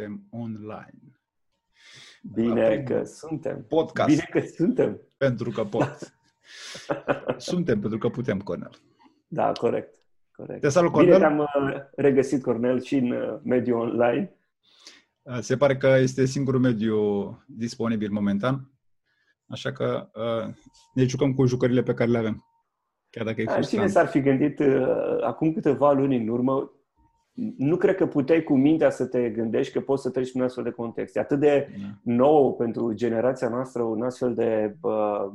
suntem online. Bine Prin că suntem. Podcast. Bine că suntem. Pentru că pot. suntem pentru că putem, Cornel. Da, corect. corect. Te salut, Cornel. Bine te-am uh, regăsit, Cornel, și în uh, mediul online. Uh, se pare că este singurul mediu disponibil momentan, așa că ne jucăm cu jucările pe care le avem. Chiar dacă e frustrant. Cine s-ar fi gândit uh, acum câteva luni în urmă, nu cred că puteai cu mintea să te gândești că poți să treci prin astfel de context. E atât de da. nou pentru generația noastră un astfel de uh,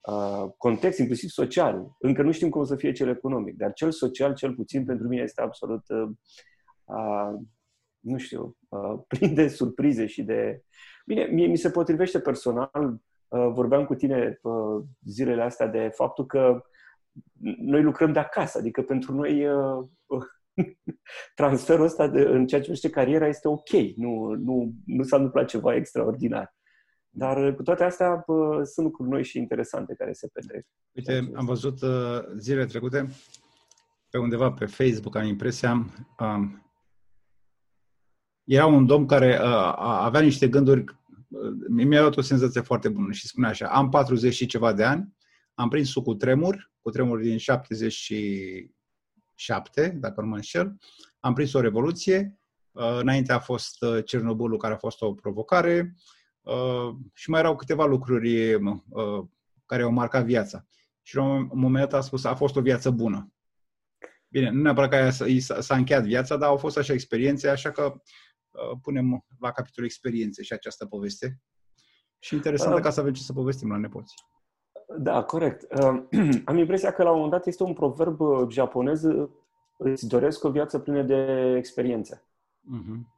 uh, context, inclusiv social. Încă nu știm cum o să fie cel economic, dar cel social, cel puțin, pentru mine este absolut, uh, uh, nu știu, uh, plin de surprize și de... Bine, mie mi se potrivește personal, uh, vorbeam cu tine uh, zilele astea de faptul că noi lucrăm de acasă, adică pentru noi uh, transferul ăsta de, în ceea ce privește cariera este ok, nu, nu, nu s-a întâmplat ceva extraordinar. Dar uh, cu toate astea uh, sunt lucruri noi și interesante care se petrec. Uite, am văzut uh, zilele trecute pe undeva pe Facebook, am impresia, um, era un domn care uh, avea niște gânduri, uh, mi-a dat o senzație foarte bună și spunea așa, am 40 și ceva de ani, am prins-o cu tremur, cu tremur din 77, dacă nu mă înșel. Am prins o revoluție. Uh, înainte a fost uh, Cernobâlul, care a fost o provocare. Uh, și mai erau câteva lucruri care au marcat viața. Și la un moment dat a spus, a fost o viață bună. Bine, nu neapărat că s-a, s-a încheiat viața, dar au fost așa experiențe, așa că punem la capitolul experiențe și această poveste. Și interesant uh, ca să avem ce să povestim la nepoți. Da, corect. Am impresia că la un moment dat este un proverb uh, japonez, uh, îți doresc o viață plină de experiențe. Uh-huh.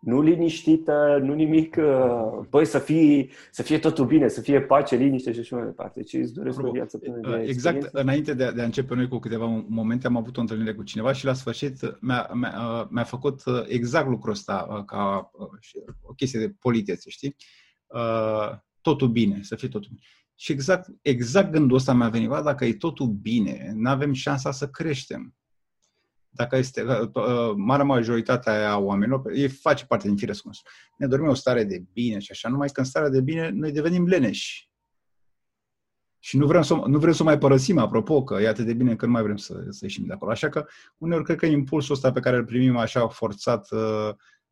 Nu liniștită, nu nimic, uh, băi, să fie, să fie totul bine, să fie pace, liniște și așa mai departe, ci îți doresc o viață plină de Exact, experiențe. înainte de a, de a începe noi cu câteva momente, am avut o întâlnire cu cineva și la sfârșit mi-a, mi-a, mi-a făcut exact lucrul ăsta ca o chestie de politețe, știi? Totul bine, să fie totul bine. Și exact, exact gândul ăsta mi-a venit, dacă e totul bine, nu avem șansa să creștem. Dacă este uh, uh marea majoritate a oamenilor, e face parte din firescul nostru. Ne dorim o stare de bine și așa, numai că în starea de bine noi devenim leneși. Și nu vrem, să, nu vrem să o mai părăsim, apropo, că e atât de bine că nu mai vrem să, să ieșim de acolo. Așa că uneori cred că impulsul ăsta pe care îl primim așa forțat, uh,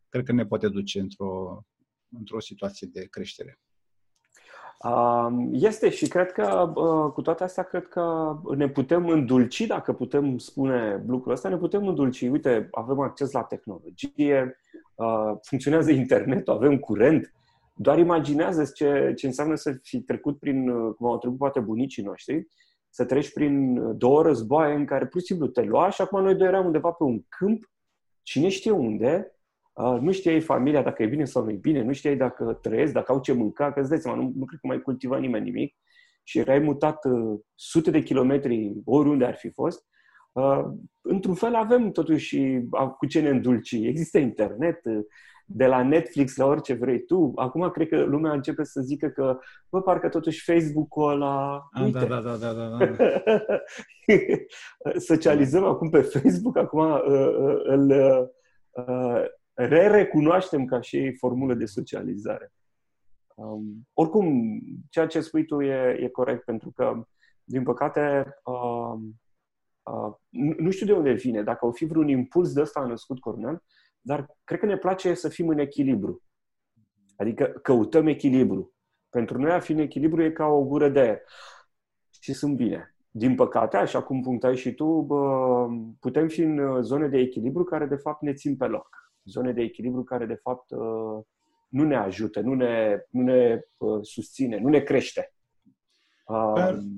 cred că ne poate duce într-o, într-o situație de creștere. Este și cred că cu toate astea, cred că ne putem îndulci, dacă putem spune lucrul ăsta, ne putem îndulci. Uite, avem acces la tehnologie, funcționează internetul, avem curent. Doar imaginează ce, ce înseamnă să fi trecut prin, cum au trecut poate bunicii noștri, să treci prin două războaie în care pur și simplu te lua și acum noi doi eram undeva pe un câmp, cine știe unde, Uh, nu știai familia dacă e bine sau nu e bine, nu știai dacă trăiesc, dacă au ce mânca, că îți dai seama, nu, nu cred că mai cultiva nimeni nimic și erai mutat uh, sute de kilometri oriunde ar fi fost. Uh, într-un fel avem totuși uh, cu ce ne îndulci. Există internet, uh, de la Netflix la orice vrei tu. Acum cred că lumea începe să zică că, bă, parcă totuși Facebook-ul ăla... Ah, uite. Da, da, da, da, da. Socializăm acum pe Facebook, acum uh, uh, îl... Uh, re-recunoaștem ca și formulă de socializare. Um, oricum, ceea ce spui tu e, e corect, pentru că, din păcate, uh, uh, nu știu de unde vine, dacă o fi vreun impuls de ăsta născut Cornel, dar cred că ne place să fim în echilibru. Adică căutăm echilibru. Pentru noi a fi în echilibru e ca o gură de aer. Și sunt bine. Din păcate, așa cum punctai și tu, bă, putem fi în zone de echilibru care de fapt ne țin pe loc zone de echilibru care, de fapt, uh, nu ne ajută, nu ne, nu ne uh, susține, nu ne crește.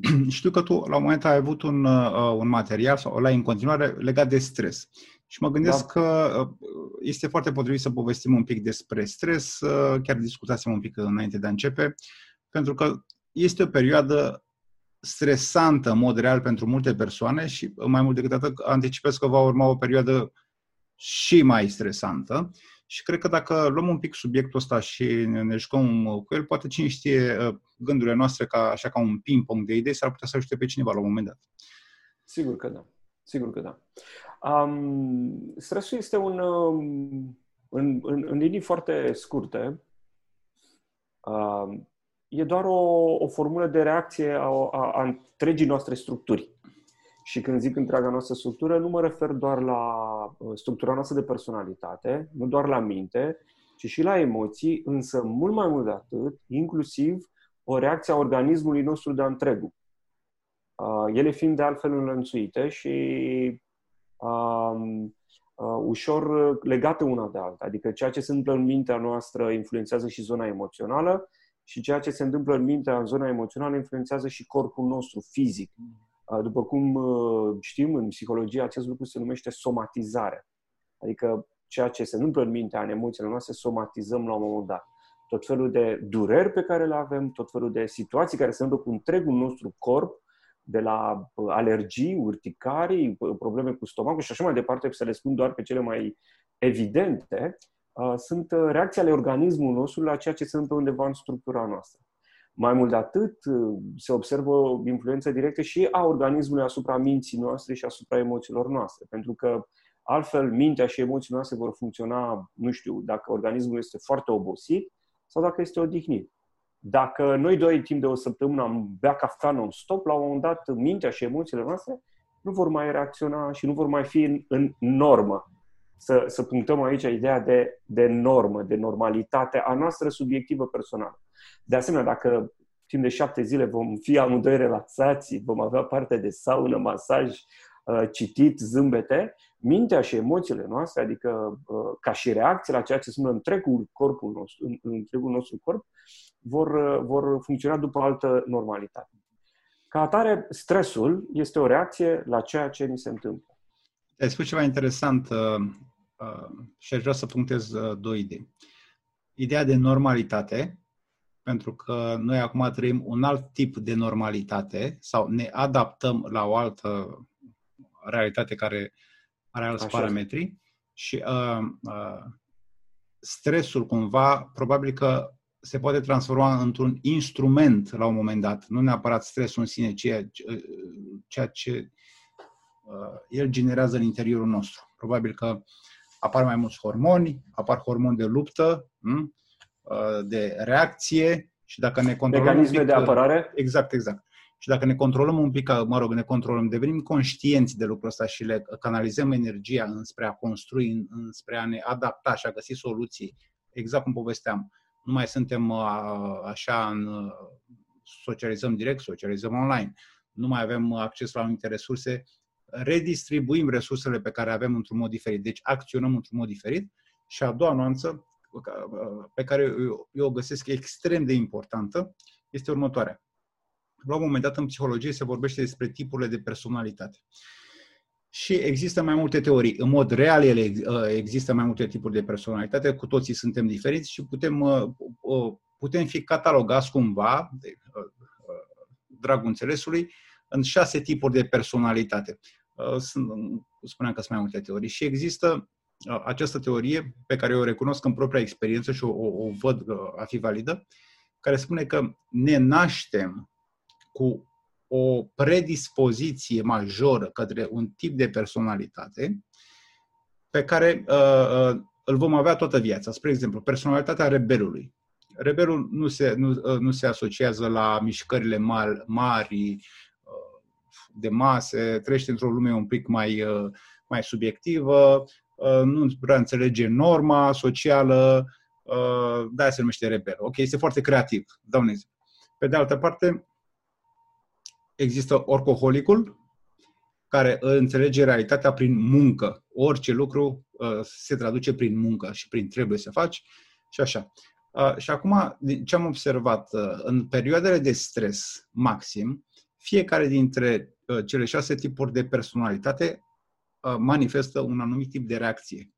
Știu că tu, la un moment, ai avut un, uh, un material sau la în continuare legat de stres. Și mă gândesc da. că este foarte potrivit să povestim un pic despre stres, chiar discutasem un pic înainte de a începe, pentru că este o perioadă stresantă în mod real pentru multe persoane și mai mult decât atât anticipez că va urma o perioadă și mai stresantă. Și cred că dacă luăm un pic subiectul ăsta și ne jucăm cu el, poate cine știe uh, gândurile noastre ca, așa ca un ping-pong de idei s-ar putea să ajute pe cineva la un moment dat. Sigur că da. Sigur că da. Um, stresul este un, um, în, în, în linii foarte scurte, uh, e doar o, o formulă de reacție a, a, a întregii noastre structuri. Și când zic întreaga noastră structură, nu mă refer doar la uh, structura noastră de personalitate, nu doar la minte, ci și la emoții, însă mult mai mult de atât, inclusiv o reacție a organismului nostru de întregul. Uh, ele fiind de altfel înlănțuite și um, uh, ușor legate una de alta. Adică ceea ce se întâmplă în mintea noastră influențează și zona emoțională și ceea ce se întâmplă în mintea, în zona emoțională, influențează și corpul nostru fizic. Uh, după cum uh, știm, în psihologie acest lucru se numește somatizare. Adică ceea ce se întâmplă în mintea, în emoțiile noastre, somatizăm la un moment dat. Tot felul de dureri pe care le avem, tot felul de situații care se întâmplă cu întregul nostru corp, de la uh, alergii, urticarii, probleme cu stomacul și așa mai departe, să le spun doar pe cele mai evidente, sunt reacții ale organismului nostru la ceea ce se întâmplă undeva în structura noastră. Mai mult de atât, se observă o influență directă și a organismului asupra minții noastre și asupra emoțiilor noastre. Pentru că altfel mintea și emoțiile noastre vor funcționa, nu știu, dacă organismul este foarte obosit sau dacă este odihnit. Dacă noi doi timp de o săptămână am bea cafea non-stop, la un moment dat mintea și emoțiile noastre nu vor mai reacționa și nu vor mai fi în, în normă. Să, să punctăm aici ideea de, de normă, de normalitate a noastră subiectivă personală. De asemenea, dacă timp de șapte zile vom fi amândoi relaxați, vom avea parte de saună, masaj, uh, citit, zâmbete, mintea și emoțiile noastre, adică uh, ca și reacție la ceea ce sunt întregul corpul nostru, în, întregul nostru corp, vor, uh, vor funcționa după altă normalitate. Ca atare, stresul este o reacție la ceea ce ni se întâmplă. Ai spus ceva interesant uh, uh, și aș vrea să punctez uh, două idei. Ideea de normalitate, pentru că noi acum trăim un alt tip de normalitate sau ne adaptăm la o altă realitate care are alți Așa parametri este. și uh, uh, stresul cumva probabil că se poate transforma într-un instrument la un moment dat, nu neapărat stresul în sine, ceea, ceea ce uh, el generează în interiorul nostru. Probabil că apar mai mulți hormoni, apar hormoni de luptă, hm? Uh, de reacție și dacă ne controlăm Mecanisme pic, de apărare? Exact, exact. Și dacă ne controlăm un pic, mă rog, ne controlăm, devenim conștienți de lucrul ăsta și le canalizăm energia înspre a construi, înspre a ne adapta și a găsi soluții, exact cum povesteam. Nu mai suntem uh, așa în uh, socializăm direct, socializăm online. Nu mai avem acces la anumite resurse, redistribuim resursele pe care avem într-un mod diferit. Deci acționăm într-un mod diferit. Și a doua nuanță, pe care eu, eu o găsesc extrem de importantă este următoarea. La un moment dat în psihologie se vorbește despre tipurile de personalitate. Și există mai multe teorii. În mod real, ele ă, există mai multe tipuri de personalitate, cu toții suntem diferiți și putem, ă, putem fi catalogați cumva, de ă, dragul înțelesului, în șase tipuri de personalitate. Sunt, spuneam că sunt mai multe teorii. Și există această teorie pe care eu o recunosc în propria experiență și o, o, o văd a fi validă, care spune că ne naștem cu o predispoziție majoră către un tip de personalitate pe care uh, uh, îl vom avea toată viața. Spre exemplu, personalitatea rebelului. Rebelul nu se, nu, uh, nu se asociază la mișcările mari, mari uh, de mase, trăiește într-o lume un pic mai, uh, mai subiectivă, Uh, nu prea înțelege norma socială, uh, de-aia se numește rebel. Ok, este foarte creativ, dau un exemplu. Pe de altă parte, există orcoholicul, care înțelege realitatea prin muncă. Orice lucru uh, se traduce prin muncă și prin trebuie să faci și așa. Și acum, ce am observat, în perioadele de stres maxim, fiecare dintre cele șase tipuri de personalitate Uh, manifestă un anumit tip de reacție.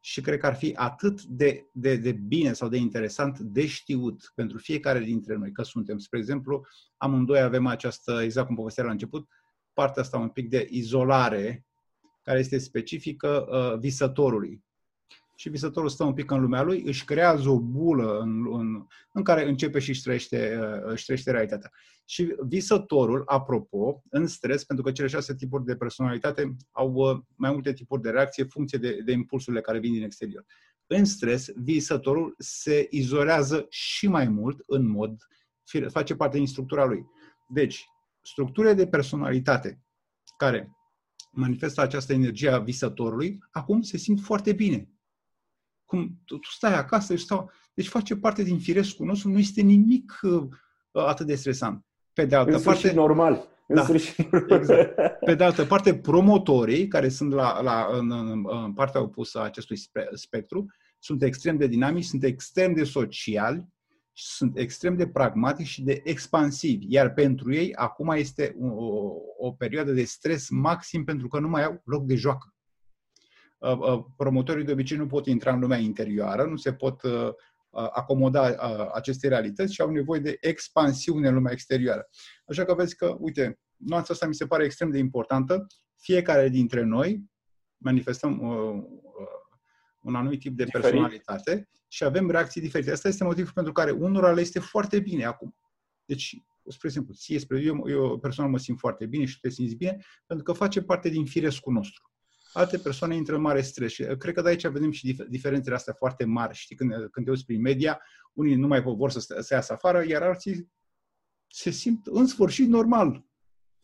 Și cred că ar fi atât de, de, de bine sau de interesant de știut pentru fiecare dintre noi că suntem. Spre exemplu, amândoi avem această, exact cum povesteam la început, partea asta un pic de izolare care este specifică uh, visătorului și visătorul stă un pic în lumea lui, își creează o bulă în, în, în care începe și își trăiește, uh, își trăiește realitatea. Și visătorul, apropo, în stres, pentru că cele șase tipuri de personalitate au uh, mai multe tipuri de reacție, funcție de, de impulsurile care vin din exterior. în stres, visătorul se izolează și mai mult în mod, face parte din structura lui. Deci, structurile de personalitate care manifestă această energie a visătorului, acum se simt foarte bine. Cum tu, tu stai acasă și stau... Deci face parte din firescul nostru, nu este nimic uh, atât de stresant. Pe de altă în parte... normal. Da, exact. Pe de altă parte, promotorii, care sunt la, la, în, în, în partea opusă a acestui spectru, sunt extrem de dinamici, sunt extrem de sociali, sunt extrem de pragmatici și de expansivi. Iar pentru ei, acum este o, o perioadă de stres maxim pentru că nu mai au loc de joacă. Uh, uh, promotorii de obicei nu pot intra în lumea interioară, nu se pot uh, acomoda aceste realități și au nevoie de expansiune în lumea exterioară. Așa că vezi că, uite, nuanța asta mi se pare extrem de importantă. Fiecare dintre noi manifestăm uh, un anumit tip de Diferit. personalitate și avem reacții diferite. Asta este motivul pentru care unora le este foarte bine acum. Deci, spre exemplu, ție, spre eu, eu personal mă simt foarte bine și tu te simți bine, pentru că face parte din firescul nostru. Alte persoane intră în mare stres și uh, cred că de aici vedem și diferențele astea foarte mari. Știi, când, când te uiți prin media, unii nu mai vor să, să iasă afară, iar alții se simt în sfârșit normal.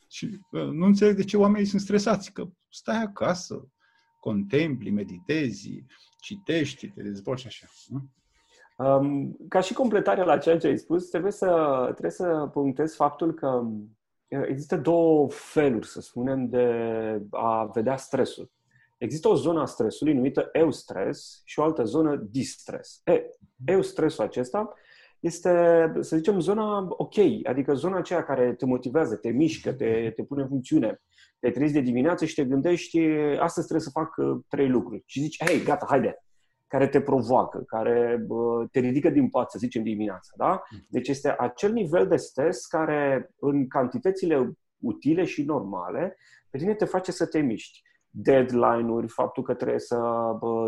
Și uh, nu înțeleg de ce oamenii sunt stresați, că stai acasă, contempli, meditezi, citești, te dezvolți și așa. Um, ca și completare la ceea ce ai spus, trebuie să, trebuie să punctez faptul că uh, există două feluri, să spunem, de a vedea stresul. Există o zonă a stresului numită eustres și o altă zonă distres. E, eustresul acesta este, să zicem, zona ok, adică zona aceea care te motivează, te mișcă, te, te pune în funcțiune. Te trezi de dimineață și te gândești, astăzi trebuie să fac uh, trei lucruri. Și zici, hei, gata, haide, care te provoacă, care bă, te ridică din pat, să zicem, dimineața. Da? Deci este acel nivel de stres care, în cantitățile utile și normale, pe tine te face să te miști deadline-uri, faptul că trebuie să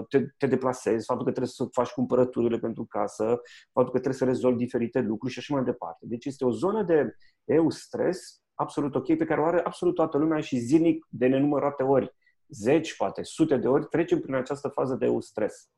te, te deplasezi, faptul că trebuie să faci cumpărăturile pentru casă, faptul că trebuie să rezolvi diferite lucruri și așa mai departe. Deci este o zonă de eu stres absolut ok, pe care o are absolut toată lumea și zilnic de nenumărate ori, zeci, poate sute de ori, trecem prin această fază de eu stres.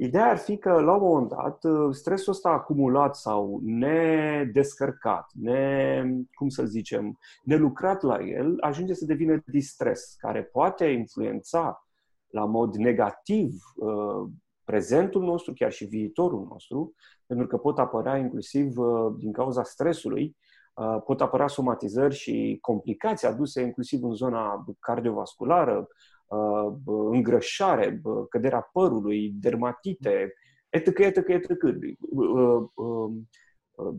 Ideea ar fi că, la un moment dat, stresul ăsta acumulat sau nedescărcat, ne, cum să zicem, nelucrat la el, ajunge să devină distres, care poate influența la mod negativ uh, prezentul nostru, chiar și viitorul nostru, pentru că pot apărea inclusiv uh, din cauza stresului, uh, pot apărea somatizări și complicații aduse inclusiv în zona cardiovasculară, Uh, îngrășare, căderea părului, dermatite, etc., etc., etc.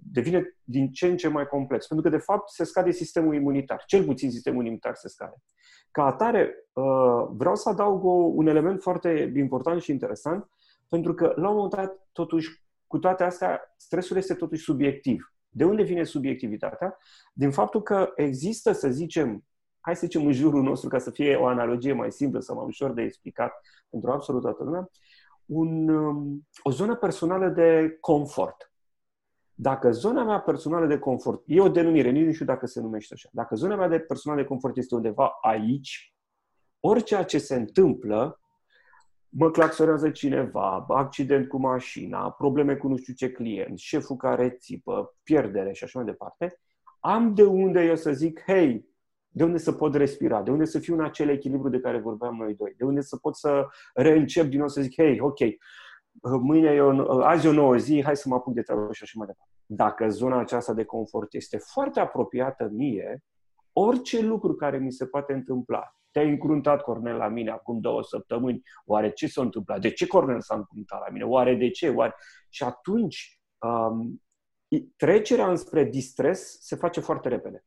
Devine din ce în ce mai complex, pentru că, de fapt, se scade sistemul imunitar. Cel puțin sistemul imunitar se scade. Ca atare, uh, vreau să adaug un element foarte important și interesant, pentru că, la un moment dat, totuși, cu toate astea, stresul este totuși subiectiv. De unde vine subiectivitatea? Din faptul că există, să zicem, hai să zicem în jurul nostru, ca să fie o analogie mai simplă sau mai ușor de explicat pentru absolut toată lumea, un, um, o zonă personală de confort. Dacă zona mea personală de confort, e o denumire, nici nu știu dacă se numește așa, dacă zona mea de personală de confort este undeva aici, orice ce se întâmplă, mă claxonează cineva, accident cu mașina, probleme cu nu știu ce client, șeful care țipă, pierdere și așa mai departe, am de unde eu să zic, hei, de unde să pot respira? De unde să fiu în acel echilibru de care vorbeam noi doi? De unde să pot să reîncep din nou să zic, hei, ok, mâine e o, azi e o nouă zi, hai să mă apuc de treabă și așa mai departe. Dacă zona aceasta de confort este foarte apropiată mie, orice lucru care mi se poate întâmpla, te-ai încruntat, Cornel, la mine acum două săptămâni, oare ce s-a întâmplat? De ce Cornel s-a încruntat la mine? Oare de ce? Oare... Și atunci, um, trecerea înspre distres se face foarte repede.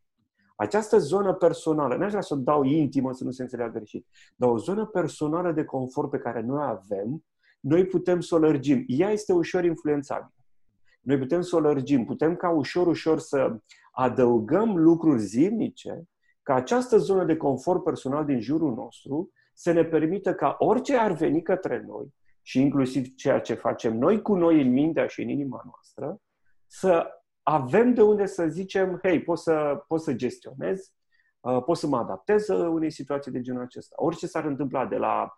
Această zonă personală, nu aș vrea să o dau intimă să nu se înțeleagă greșit, dar o zonă personală de confort pe care noi avem, noi putem să o lărgim. Ea este ușor influențabilă. Noi putem să o lărgim, putem ca ușor, ușor să adăugăm lucruri zilnice, ca această zonă de confort personal din jurul nostru să ne permită ca orice ar veni către noi, și inclusiv ceea ce facem noi cu noi în mintea și în inima noastră, să avem de unde să zicem, hei, pot să, pot să gestionez, uh, pot să mă adaptez uh, unei situații de genul acesta. Orice s-ar întâmpla de la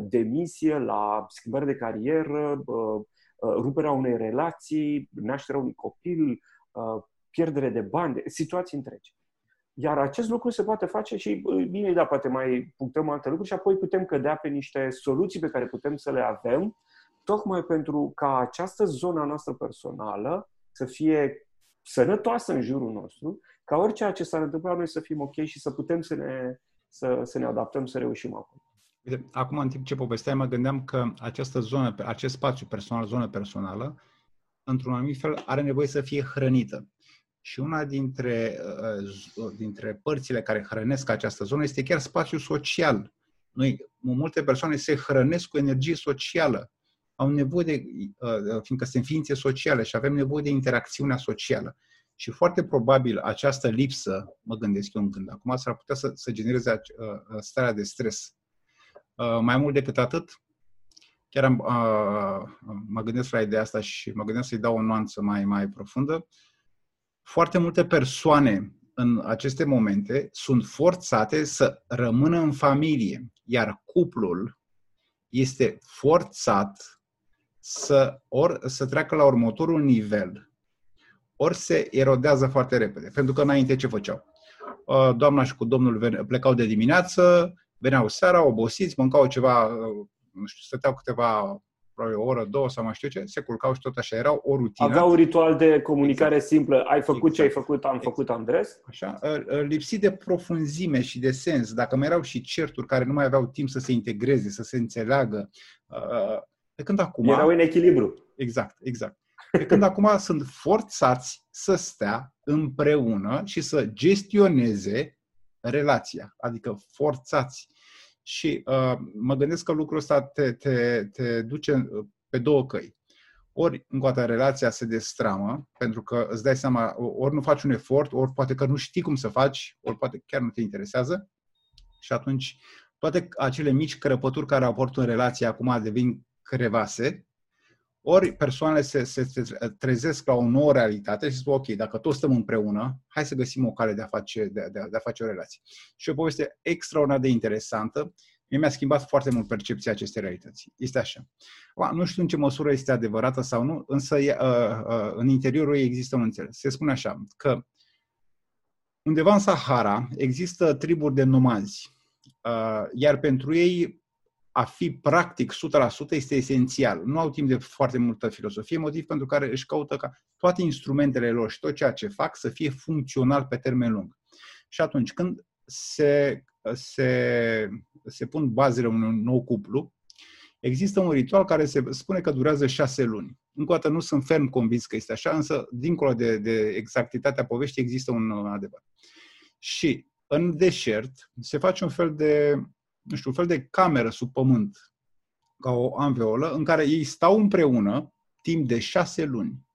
demisie, la schimbare de carieră, ruperea unei relații, nașterea unui copil, pierdere de bani, situații întregi. Iar acest lucru se poate face și, bine, da, poate mai punctăm alte lucruri și apoi putem cădea pe niște soluții pe care putem să le avem, tocmai pentru ca această zonă noastră personală să fie sănătoasă în jurul nostru, ca orice ce s-ar întâmpla noi să fim ok și să putem să ne, să, să ne adaptăm, să reușim acolo. Acum, în timp ce povesteai, mă gândeam că această zonă, acest spațiu personal, zonă personală, într-un anumit fel, are nevoie să fie hrănită. Și una dintre, uh, dintre părțile care hrănesc această zonă este chiar spațiul social. Noi, multe persoane se hrănesc cu energie socială. Au nevoie de, uh, fiindcă sunt ființe sociale și avem nevoie de interacțiunea socială. Și foarte probabil această lipsă, mă gândesc eu în gând, acum s-ar putea să, să genereze uh, starea de stres. Mai mult decât atât, chiar am, mă gândesc la ideea asta și mă gândesc să-i dau o nuanță mai, mai profundă foarte multe persoane în aceste momente sunt forțate să rămână în familie, iar cuplul este forțat să, ori să treacă la următorul nivel, ori se erodează foarte repede. Pentru că înainte ce făceau? Uh, doamna și cu domnul plecau de dimineață, veneau seara, obosiți, mâncau ceva, uh, nu știu, stăteau câteva probabil o oră, două sau mai știu ce, se culcau și tot așa, erau o rutină. Aveau un ritual de comunicare exact. simplă, ai făcut exact. ce ai făcut, am exact. făcut, Andres? Așa, ă, ă, lipsit de profunzime și de sens, dacă mai erau și certuri care nu mai aveau timp să se integreze, să se înțeleagă, ă, pe când acum... Erau în echilibru. Exact, exact. Pe când acum sunt forțați să stea împreună și să gestioneze relația, adică forțați și uh, mă gândesc că lucrul ăsta te, te, te duce uh, pe două căi. Ori, încă o dată, relația se destramă, pentru că îți dai seama, ori nu faci un efort, ori poate că nu știi cum să faci, ori poate chiar nu te interesează. Și atunci, toate acele mici crăpături care aport în relație acum devin crevase ori persoanele se, se, se trezesc la o nouă realitate și spun, ok, dacă toți stăm împreună, hai să găsim o cale de a face, de, de, de a face o relație. Și o poveste extraordinar de interesantă. Mie mi-a schimbat foarte mult percepția acestei realități. Este așa. Nu știu în ce măsură este adevărată sau nu, însă uh, uh, în interiorul ei există un înțeles. Se spune așa, că undeva în Sahara există triburi de nomazi, uh, iar pentru ei a fi practic 100% este esențial. Nu au timp de foarte multă filosofie, motiv pentru care își caută ca toate instrumentele lor și tot ceea ce fac să fie funcțional pe termen lung. Și atunci, când se, se, se pun bazele unui nou cuplu, există un ritual care se spune că durează șase luni. Încă o dată nu sunt ferm convins că este așa, însă, dincolo de, de exactitatea poveștii, există un adevăr. Și în deșert se face un fel de nu știu, un fel de cameră sub pământ, ca o anveolă, în care ei stau împreună timp de șase luni.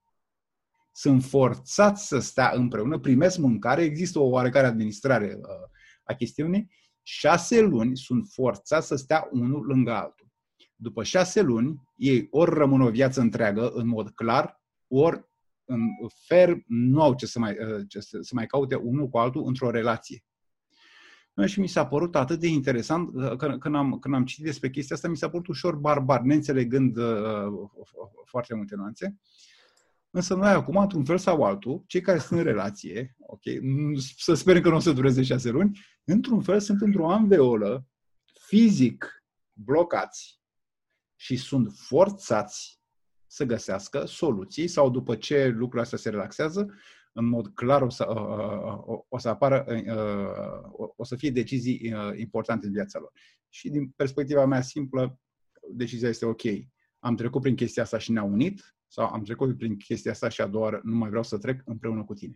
Sunt forțați să stea împreună, primesc mâncare, există o oarecare administrare uh, a chestiunii, șase luni sunt forțați să stea unul lângă altul. După șase luni, ei ori rămân o viață întreagă, în mod clar, ori în fer nu au ce să mai, uh, ce să, să mai caute unul cu altul într-o relație. Și mi s-a părut atât de interesant, uh, că, când, am, când am citit despre chestia asta, mi s-a părut ușor barbar, neînțelegând uh, foarte multe nuanțe. Însă noi acum, într-un fel sau altul, cei care sunt în relație, ok, să sperăm că nu o să dureze șase luni, într-un fel sunt într-o anveolă, fizic blocați și sunt forțați să găsească soluții sau după ce lucrurile astea se relaxează, în mod clar o să, uh, uh, o să apară, uh, o să fie decizii importante în viața lor. Și din perspectiva mea simplă, decizia este ok. Am trecut prin chestia asta și ne-am unit sau am trecut prin chestia asta și a doua oară nu mai vreau să trec împreună cu tine.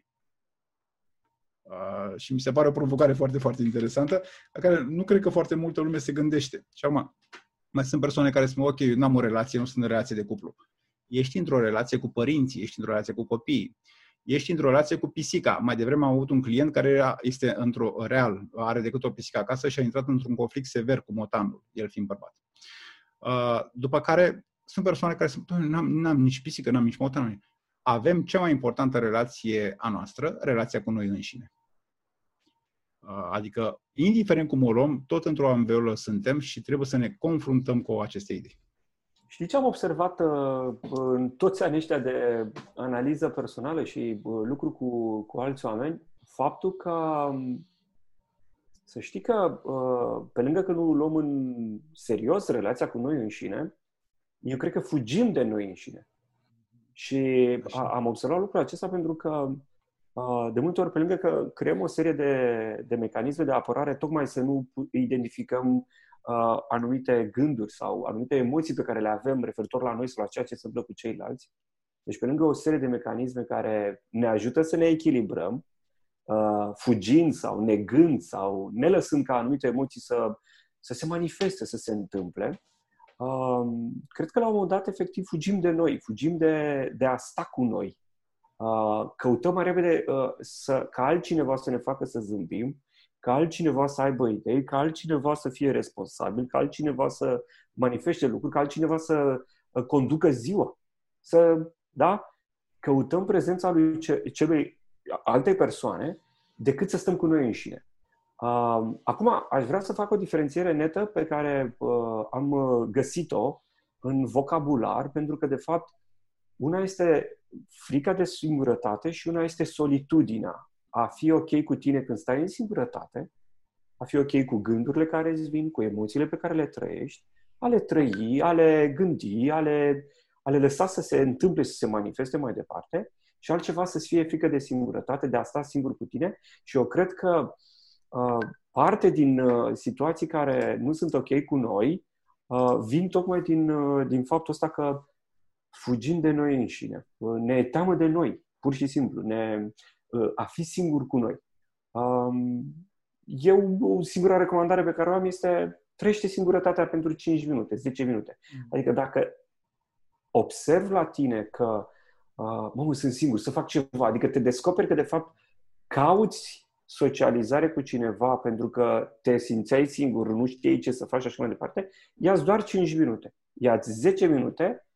Uh, și mi se pare o provocare foarte, foarte interesantă, la care nu cred că foarte multă lume se gândește. Și acum, mai sunt persoane care spun, ok, eu n-am o relație, nu sunt în relație de cuplu. Ești într-o relație cu părinții, ești într-o relație cu copiii, ești într-o relație cu pisica. Mai devreme am avut un client care este într-o real, are decât o pisică acasă și a intrat într-un conflict sever cu motanul, el fiind bărbat. Uh, după care sunt persoane care spun, n-am, n-am nici pisică, n-am nici motan. Avem cea mai importantă relație a noastră, relația cu noi înșine. Uh, adică, indiferent cum o luăm, tot într-o amveolă suntem și trebuie să ne confruntăm cu aceste idei. Știi ce am observat uh, în toți anii ăștia de analiză personală și uh, lucru cu, cu alți oameni? Faptul că um, să știi că, pe lângă că nu luăm în serios relația cu noi înșine, eu cred că fugim de noi înșine. Și am observat lucrul acesta pentru că de multe ori, pe lângă că creăm o serie de, de mecanisme de apărare, tocmai să nu identificăm uh, anumite gânduri sau anumite emoții pe care le avem referitor la noi sau la ceea ce se întâmplă cu ceilalți. Deci, pe lângă o serie de mecanisme care ne ajută să ne echilibrăm, uh, fugind sau negând sau ne lăsând ca anumite emoții să, să se manifeste, să se întâmple, uh, cred că la un moment dat, efectiv, fugim de noi, fugim de, de a sta cu noi. Uh, căutăm mai repede uh, să, ca altcineva să ne facă să zâmbim, ca altcineva să aibă idei, ca altcineva să fie responsabil, ca altcineva să manifeste lucruri, ca altcineva să uh, conducă ziua. Să, da? Căutăm prezența lui celui alte persoane decât să stăm cu noi înșine. Acum, aș vrea să fac o diferențiere netă pe care am găsit-o în vocabular, pentru că, de fapt, una este frica de singurătate și una este solitudinea. A fi ok cu tine când stai în singurătate, a fi ok cu gândurile care îți vin, cu emoțiile pe care le trăiești, a le trăi, a le gândi, a le, a le lăsa să se întâmple, să se manifeste mai departe și altceva să-ți fie frică de singurătate, de a sta singur cu tine. Și eu cred că uh, parte din uh, situații care nu sunt ok cu noi uh, vin tocmai din, uh, din faptul ăsta că fugim de noi înșine, ne teamă de noi, pur și simplu, ne, a fi singur cu noi. Eu, o singura recomandare pe care o am este trăiește singurătatea pentru 5 minute, 10 minute. Mm. Adică dacă observ la tine că mă, sunt singur, să fac ceva, adică te descoperi că de fapt cauți socializare cu cineva pentru că te simțeai singur, nu știai ce să faci și așa mai departe, ia doar 5 minute. Ia-ți 10 minute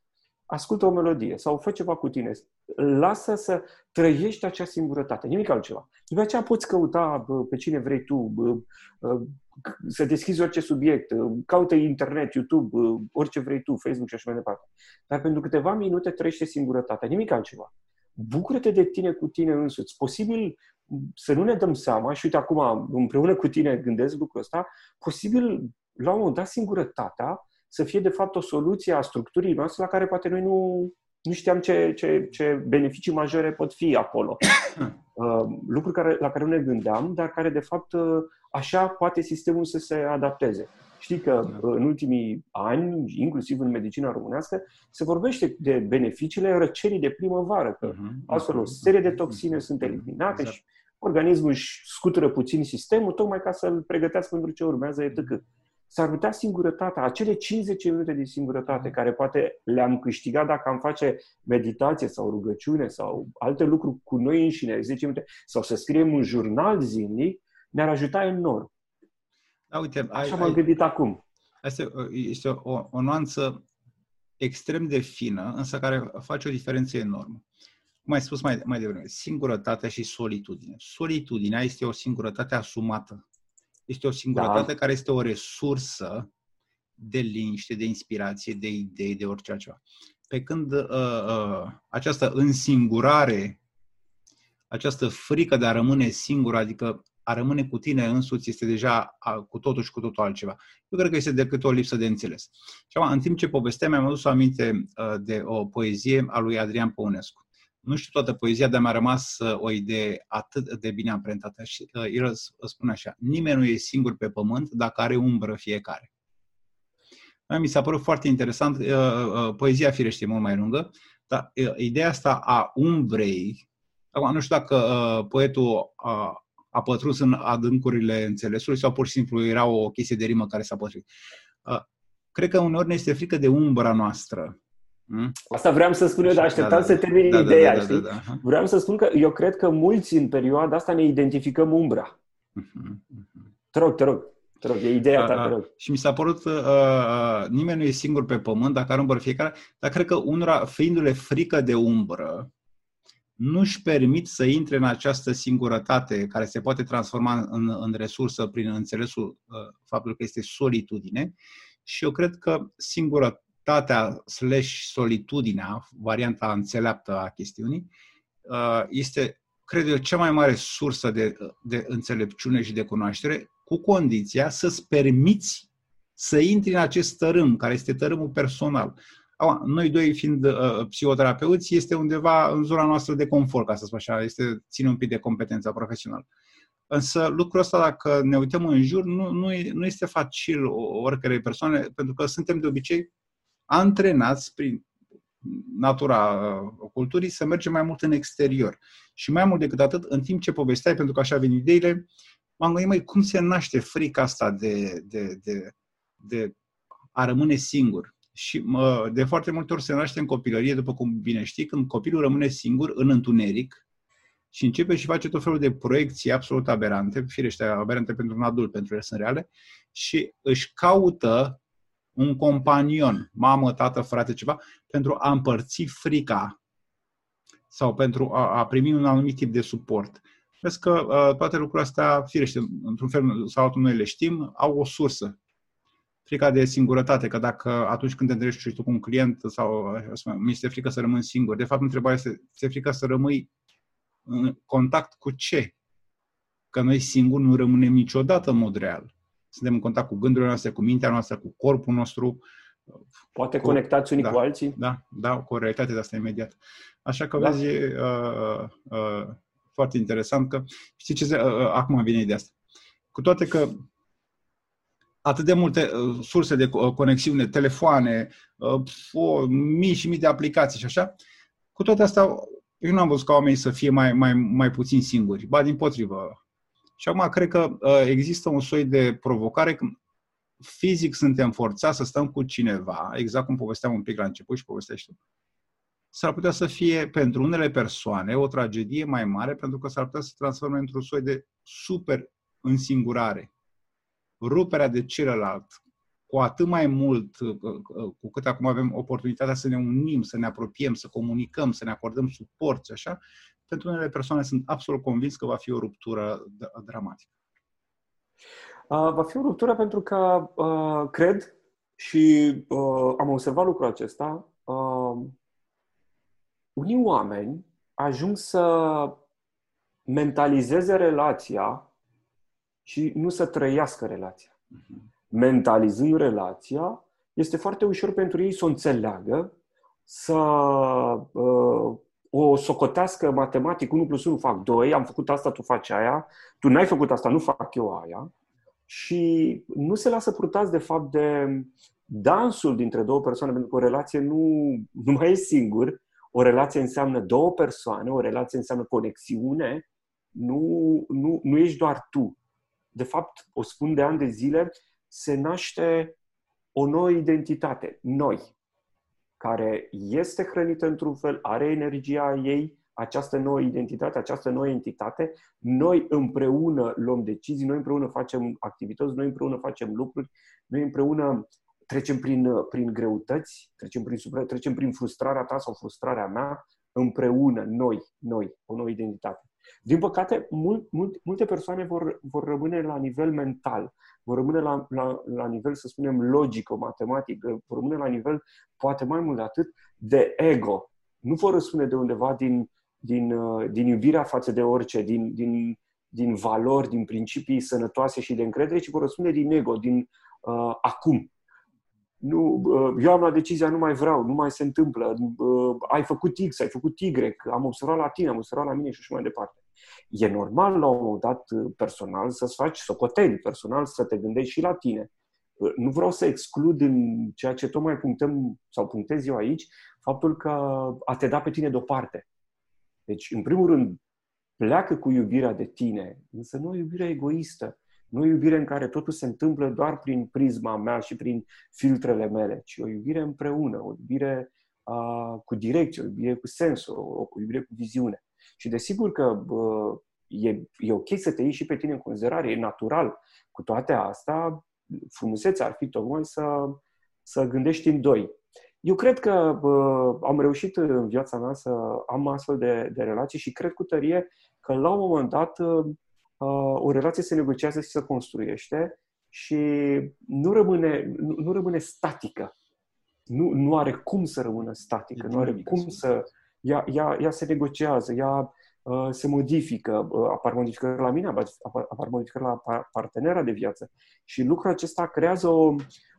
ascultă o melodie sau fă ceva cu tine. Lasă să trăiești acea singurătate, nimic altceva. După aceea poți căuta pe cine vrei tu, să deschizi orice subiect, caută internet, YouTube, orice vrei tu, Facebook și așa mai departe. Dar pentru câteva minute trăiește singurătatea, nimic altceva. Bucură-te de tine cu tine însuți. Posibil să nu ne dăm seama, și uite acum împreună cu tine gândesc lucrul ăsta, posibil la un moment dat singurătatea să fie de fapt o soluție a structurii noastre la care poate noi nu, nu știam ce, ce, ce beneficii majore pot fi acolo. Uh, lucruri care, la care nu ne gândeam, dar care de fapt uh, așa poate sistemul să se adapteze. Știi că da. în ultimii ani, inclusiv în medicina românească, se vorbește de beneficiile răcerii de primăvară, că uh-huh. astfel o serie de toxine uh-huh. sunt eliminate exact. și organismul își scutură puțin sistemul tocmai ca să-l pregătească pentru ce urmează, etc s-ar putea singurătatea, acele 50 minute de singurătate care poate le-am câștigat dacă am face meditație sau rugăciune sau alte lucruri cu noi înșine, 10 minute, sau să scriem un jurnal zilnic, ne-ar ajuta enorm. Da, uite, Așa ai, m-am ai, gândit acum. Asta este o, o nuanță extrem de fină, însă care face o diferență enormă. Cum ai spus mai, mai devreme, singurătatea și solitudine. Solitudinea este o singurătate asumată. Este o singurătate da. care este o resursă de liniște, de inspirație, de idei, de orice altceva. Pe când uh, uh, această însingurare, această frică de a rămâne singur, adică a rămâne cu tine însuți, este deja a, cu totul și cu totul altceva. Eu cred că este decât o lipsă de înțeles. Și acum, în timp ce povesteam, mi-am adus aminte uh, de o poezie a lui Adrian Păunescu nu știu toată poezia, dar mi-a rămas uh, o idee atât de bine amprentată. Și uh, el spune așa, nimeni nu e singur pe pământ dacă are umbră fiecare. Mi s-a părut foarte interesant, uh, poezia firește e mult mai lungă, dar ideea asta a umbrei, acum nu știu dacă poetul a, a pătruns în adâncurile înțelesului sau pur și simplu era o chestie de rimă care s-a pătruns. Cred că uneori ne este frică de umbra noastră Hmm? Asta vreau să spun eu, dar așteptam da, da, să termin da, ideea, da, da, știi? Da, da, da. Vreau să spun că eu cred că mulți în perioada asta ne identificăm umbra. Uh-huh, Te rog, te rog. Te rog, e ideea ta, te rog. Și mi s-a părut, uh, uh, nimeni nu e singur pe pământ, dacă are umbră fiecare, dar cred că unora, fiindu-le frică de umbră, nu-și permit să intre în această singurătate care se poate transforma în, în resursă prin înțelesul uh, faptului că este solitudine și eu cred că singurătatea slash solitudinea, varianta înțeleaptă a chestiunii, uh, este, cred eu, cea mai mare sursă de, de înțelepciune și de cunoaștere, cu condiția să-ți permiți să intri în acest tărâm, care este tărâmul personal. Noi doi fiind uh, psihoterapeuți, este undeva în zona noastră de confort, ca să spun așa, este, ține un pic de competența profesională. Însă lucrul ăsta, dacă ne uităm în jur, nu, nu, nu este facil oricărei persoane, pentru că suntem de obicei antrenați prin natura uh, culturii să mergem mai mult în exterior. Și mai mult decât atât, în timp ce povesteai, pentru că așa vin ideile, m-am gândit, măi, cum se naște frica asta de, de, de, de a rămâne singur? Și mă, de foarte multe ori se naște în copilărie, după cum bine știi, când copilul rămâne singur în întuneric și începe și face tot felul de proiecții absolut aberante, firește aberante pentru un adult, pentru ele sunt reale, și își caută un companion, mamă, tată, frate, ceva, pentru a împărți frica sau pentru a, a primi un anumit tip de suport. Vezi că uh, toate lucrurile astea, firește, într-un fel sau altul noi le știm, au o sursă frica de singurătate, că dacă atunci când te întâlnești tu cu un client sau mi este frică să rămân singur, de fapt întrebarea este, este frică să rămâi în contact cu ce? Că noi singuri nu rămânem niciodată în mod real. Suntem în contact cu gândurile noastre, cu mintea noastră, cu corpul nostru. Poate cu, conectați unii da, cu alții? Da, da, cu o realitate de asta imediat. Așa că da. vezi, uh, uh, foarte interesant că, știi ce, uh, uh, acum vine ideea asta. Cu toate că atât de multe uh, surse de uh, conexiune, telefoane, uh, mii și mii de aplicații și așa, cu toate astea, eu nu am văzut ca oamenii să fie mai, mai, mai puțin singuri, ba din potrivă. Și acum cred că uh, există un soi de provocare când fizic suntem forțați să stăm cu cineva, exact cum povesteam un pic la început și povestești tu. S-ar putea să fie pentru unele persoane o tragedie mai mare pentru că s-ar putea să se transforme într-un soi de super însingurare ruperea de celălalt, cu atât mai mult uh, uh, cu cât acum avem oportunitatea să ne unim, să ne apropiem, să comunicăm, să ne acordăm suport și așa, pentru unele persoane sunt absolut convins că va fi o ruptură dramatică. Uh, va fi o ruptură pentru că uh, cred și uh, am observat lucrul acesta. Uh, unii oameni ajung să mentalizeze relația și nu să trăiască relația. Uh-huh. Mentalizând relația, este foarte ușor pentru ei să o înțeleagă, să uh, o socotească matematic, 1 plus 1 fac 2, am făcut asta, tu faci aia, tu n-ai făcut asta, nu fac eu aia. Și nu se lasă purtați, de fapt, de dansul dintre două persoane, pentru că o relație nu, nu mai e singur. O relație înseamnă două persoane, o relație înseamnă conexiune, nu, nu, nu ești doar tu de fapt, o spun de ani de zile, se naște o nouă identitate, noi, care este hrănită într-un fel, are energia ei, această nouă identitate, această nouă entitate, noi împreună luăm decizii, noi împreună facem activități, noi împreună facem lucruri, noi împreună trecem prin, prin greutăți, trecem prin, trecem prin frustrarea ta sau frustrarea mea, împreună, noi, noi, o nouă identitate. Din păcate, mult, mult, multe persoane vor, vor rămâne la nivel mental, vor rămâne la, la, la nivel, să spunem, logico-matematic, vor rămâne la nivel, poate mai mult de atât, de ego. Nu vor răspunde de undeva din, din, uh, din iubirea față de orice, din, din, din valori, din principii sănătoase și de încredere, ci vor răspunde din ego, din uh, acum nu, eu am la decizia, nu mai vreau, nu mai se întâmplă, ai făcut X, ai făcut Y, am observat la tine, am observat la mine și așa mai departe. E normal la un moment dat personal să-ți faci socoteli, personal să te gândești și la tine. Nu vreau să exclud în ceea ce tocmai punctăm sau punctez eu aici, faptul că a te da pe tine deoparte. Deci, în primul rând, pleacă cu iubirea de tine, însă nu o iubire egoistă, nu o iubire în care totul se întâmplă doar prin prisma mea și prin filtrele mele, ci o iubire împreună, o iubire uh, cu direcție, o iubire cu sens, o, o iubire cu viziune. Și desigur că bă, e, e ok să te iei și pe tine în considerare, e natural. Cu toate astea, frumusețea ar fi tocmai să, să gândești în doi. eu cred că uh, am reușit în viața mea să am astfel de, de relații și cred cu tărie că la un moment dat uh, o relație se negociază și se construiește și nu rămâne, nu, nu rămâne statică. Nu, nu are cum să rămână statică, nu are cum să... Ea, ea, ea se negociază, ea uh, se modifică, uh, apar modificări la mine, apar, apar modificări la partenera de viață. Și lucrul acesta creează o,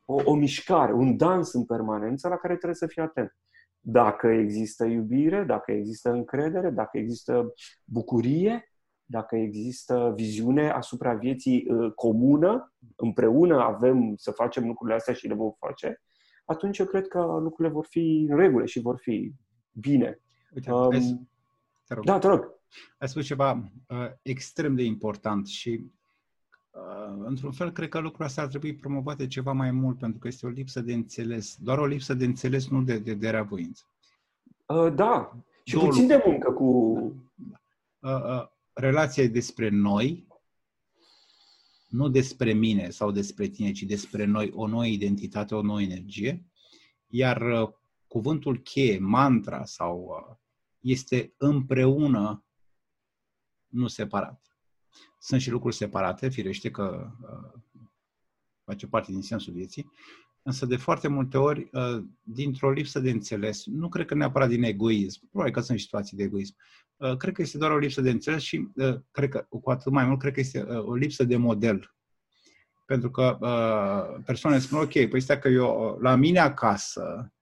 o, o mișcare, un dans în permanență la care trebuie să fii atent. Dacă există iubire, dacă există încredere, dacă există bucurie, dacă există viziune asupra vieții uh, comună, împreună avem să facem lucrurile astea și le vom face, atunci eu cred că lucrurile vor fi în regulă și vor fi bine. Uite, um, te rog. Da, te rog. Ai spus ceva uh, extrem de important și Uh, într-un fel, cred că lucrurile astea ar trebui promovate ceva mai mult, pentru că este o lipsă de înțeles. Doar o lipsă de înțeles, nu de, de, de reavoință. Uh, da. Și Două puțin lucruri. de muncă cu... Da. Uh, uh, relația e despre noi, nu despre mine sau despre tine, ci despre noi, o nouă identitate, o nouă energie. Iar uh, cuvântul cheie, mantra sau uh, este împreună, nu separat. Sunt și lucruri separate, firește că uh, face parte din sensul vieții, însă de foarte multe ori, uh, dintr-o lipsă de înțeles, nu cred că neapărat din egoism, probabil că sunt situații de egoism, uh, cred că este doar o lipsă de înțeles și uh, cred că, cu atât mai mult, cred că este uh, o lipsă de model. Pentru că uh, persoanele spun, ok, păi stai că eu, uh, la mine acasă,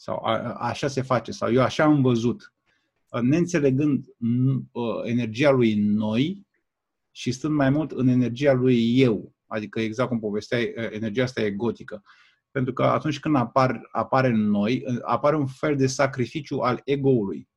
sau a, așa se face, sau eu așa am văzut, uh, neînțelegând uh, energia lui noi, și stând mai mult în energia lui eu, adică exact cum povesteai, energia asta egotică. Pentru că atunci când apar, apare în noi, apare un fel de sacrificiu al ego-ului.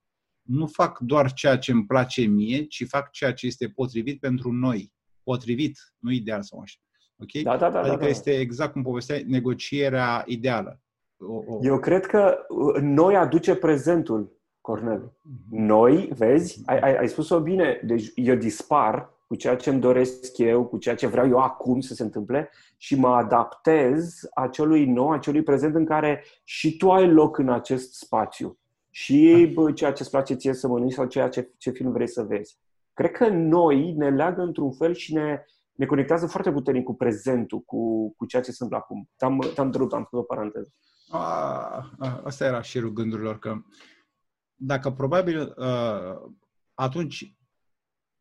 Nu fac doar ceea ce îmi place mie, ci fac ceea ce este potrivit pentru noi. Potrivit, nu ideal sau așa. Okay? Da, da, da, adică da, da. este exact cum povesteai, negocierea ideală. O, o... Eu cred că noi aduce prezentul, Cornel. Mhm. Noi, vezi, ai, ai, ai spus-o bine, deci eu dispar cu ceea ce îmi doresc eu, cu ceea ce vreau eu acum să se întâmple și mă adaptez acelui nou, acelui prezent în care și tu ai loc în acest spațiu. Și bă, ceea ce îți place ție să mănânci sau ceea ce, ce film vrei să vezi. Cred că noi ne leagă într-un fel și ne, ne conectează foarte puternic cu prezentul, cu, cu ceea ce se întâmplă acum. Te-am, te-am întrerupt, am făcut o paranteză. A, a, asta era și gândurilor, că dacă probabil atunci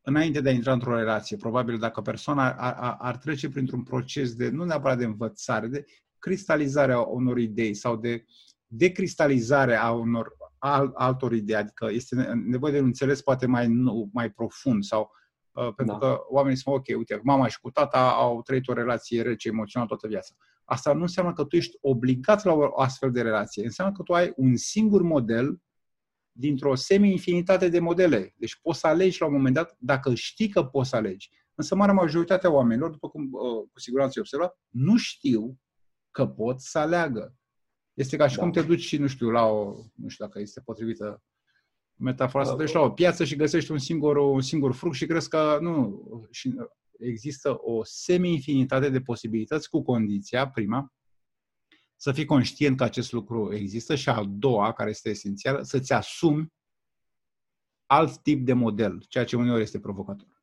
înainte de a intra într-o relație, probabil dacă persoana ar, ar, ar trece printr-un proces de, nu neapărat de învățare, de cristalizare a unor idei sau de decristalizare a unor al, altor idei, adică este nevoie de un înțeles poate mai, mai profund sau uh, pentru da. că oamenii spun, ok, uite, mama și cu tata au trăit o relație rece emoțională toată viața. Asta nu înseamnă că tu ești obligat la o astfel de relație. Înseamnă că tu ai un singur model dintr-o semi-infinitate de modele. Deci poți să alegi la un moment dat dacă știi că poți să alegi. Însă marea majoritatea oamenilor, după cum uh, cu siguranță ai observat, nu știu că pot să aleagă. Este ca și da. cum te duci, nu știu, la o, nu știu dacă este potrivită metafora, să te duci la o piață și găsești un singur, un singur fruct și crezi că nu, și există o semi-infinitate de posibilități cu condiția, prima, să fii conștient că acest lucru există și a doua, care este esențială, să-ți asumi alt tip de model, ceea ce uneori este provocator.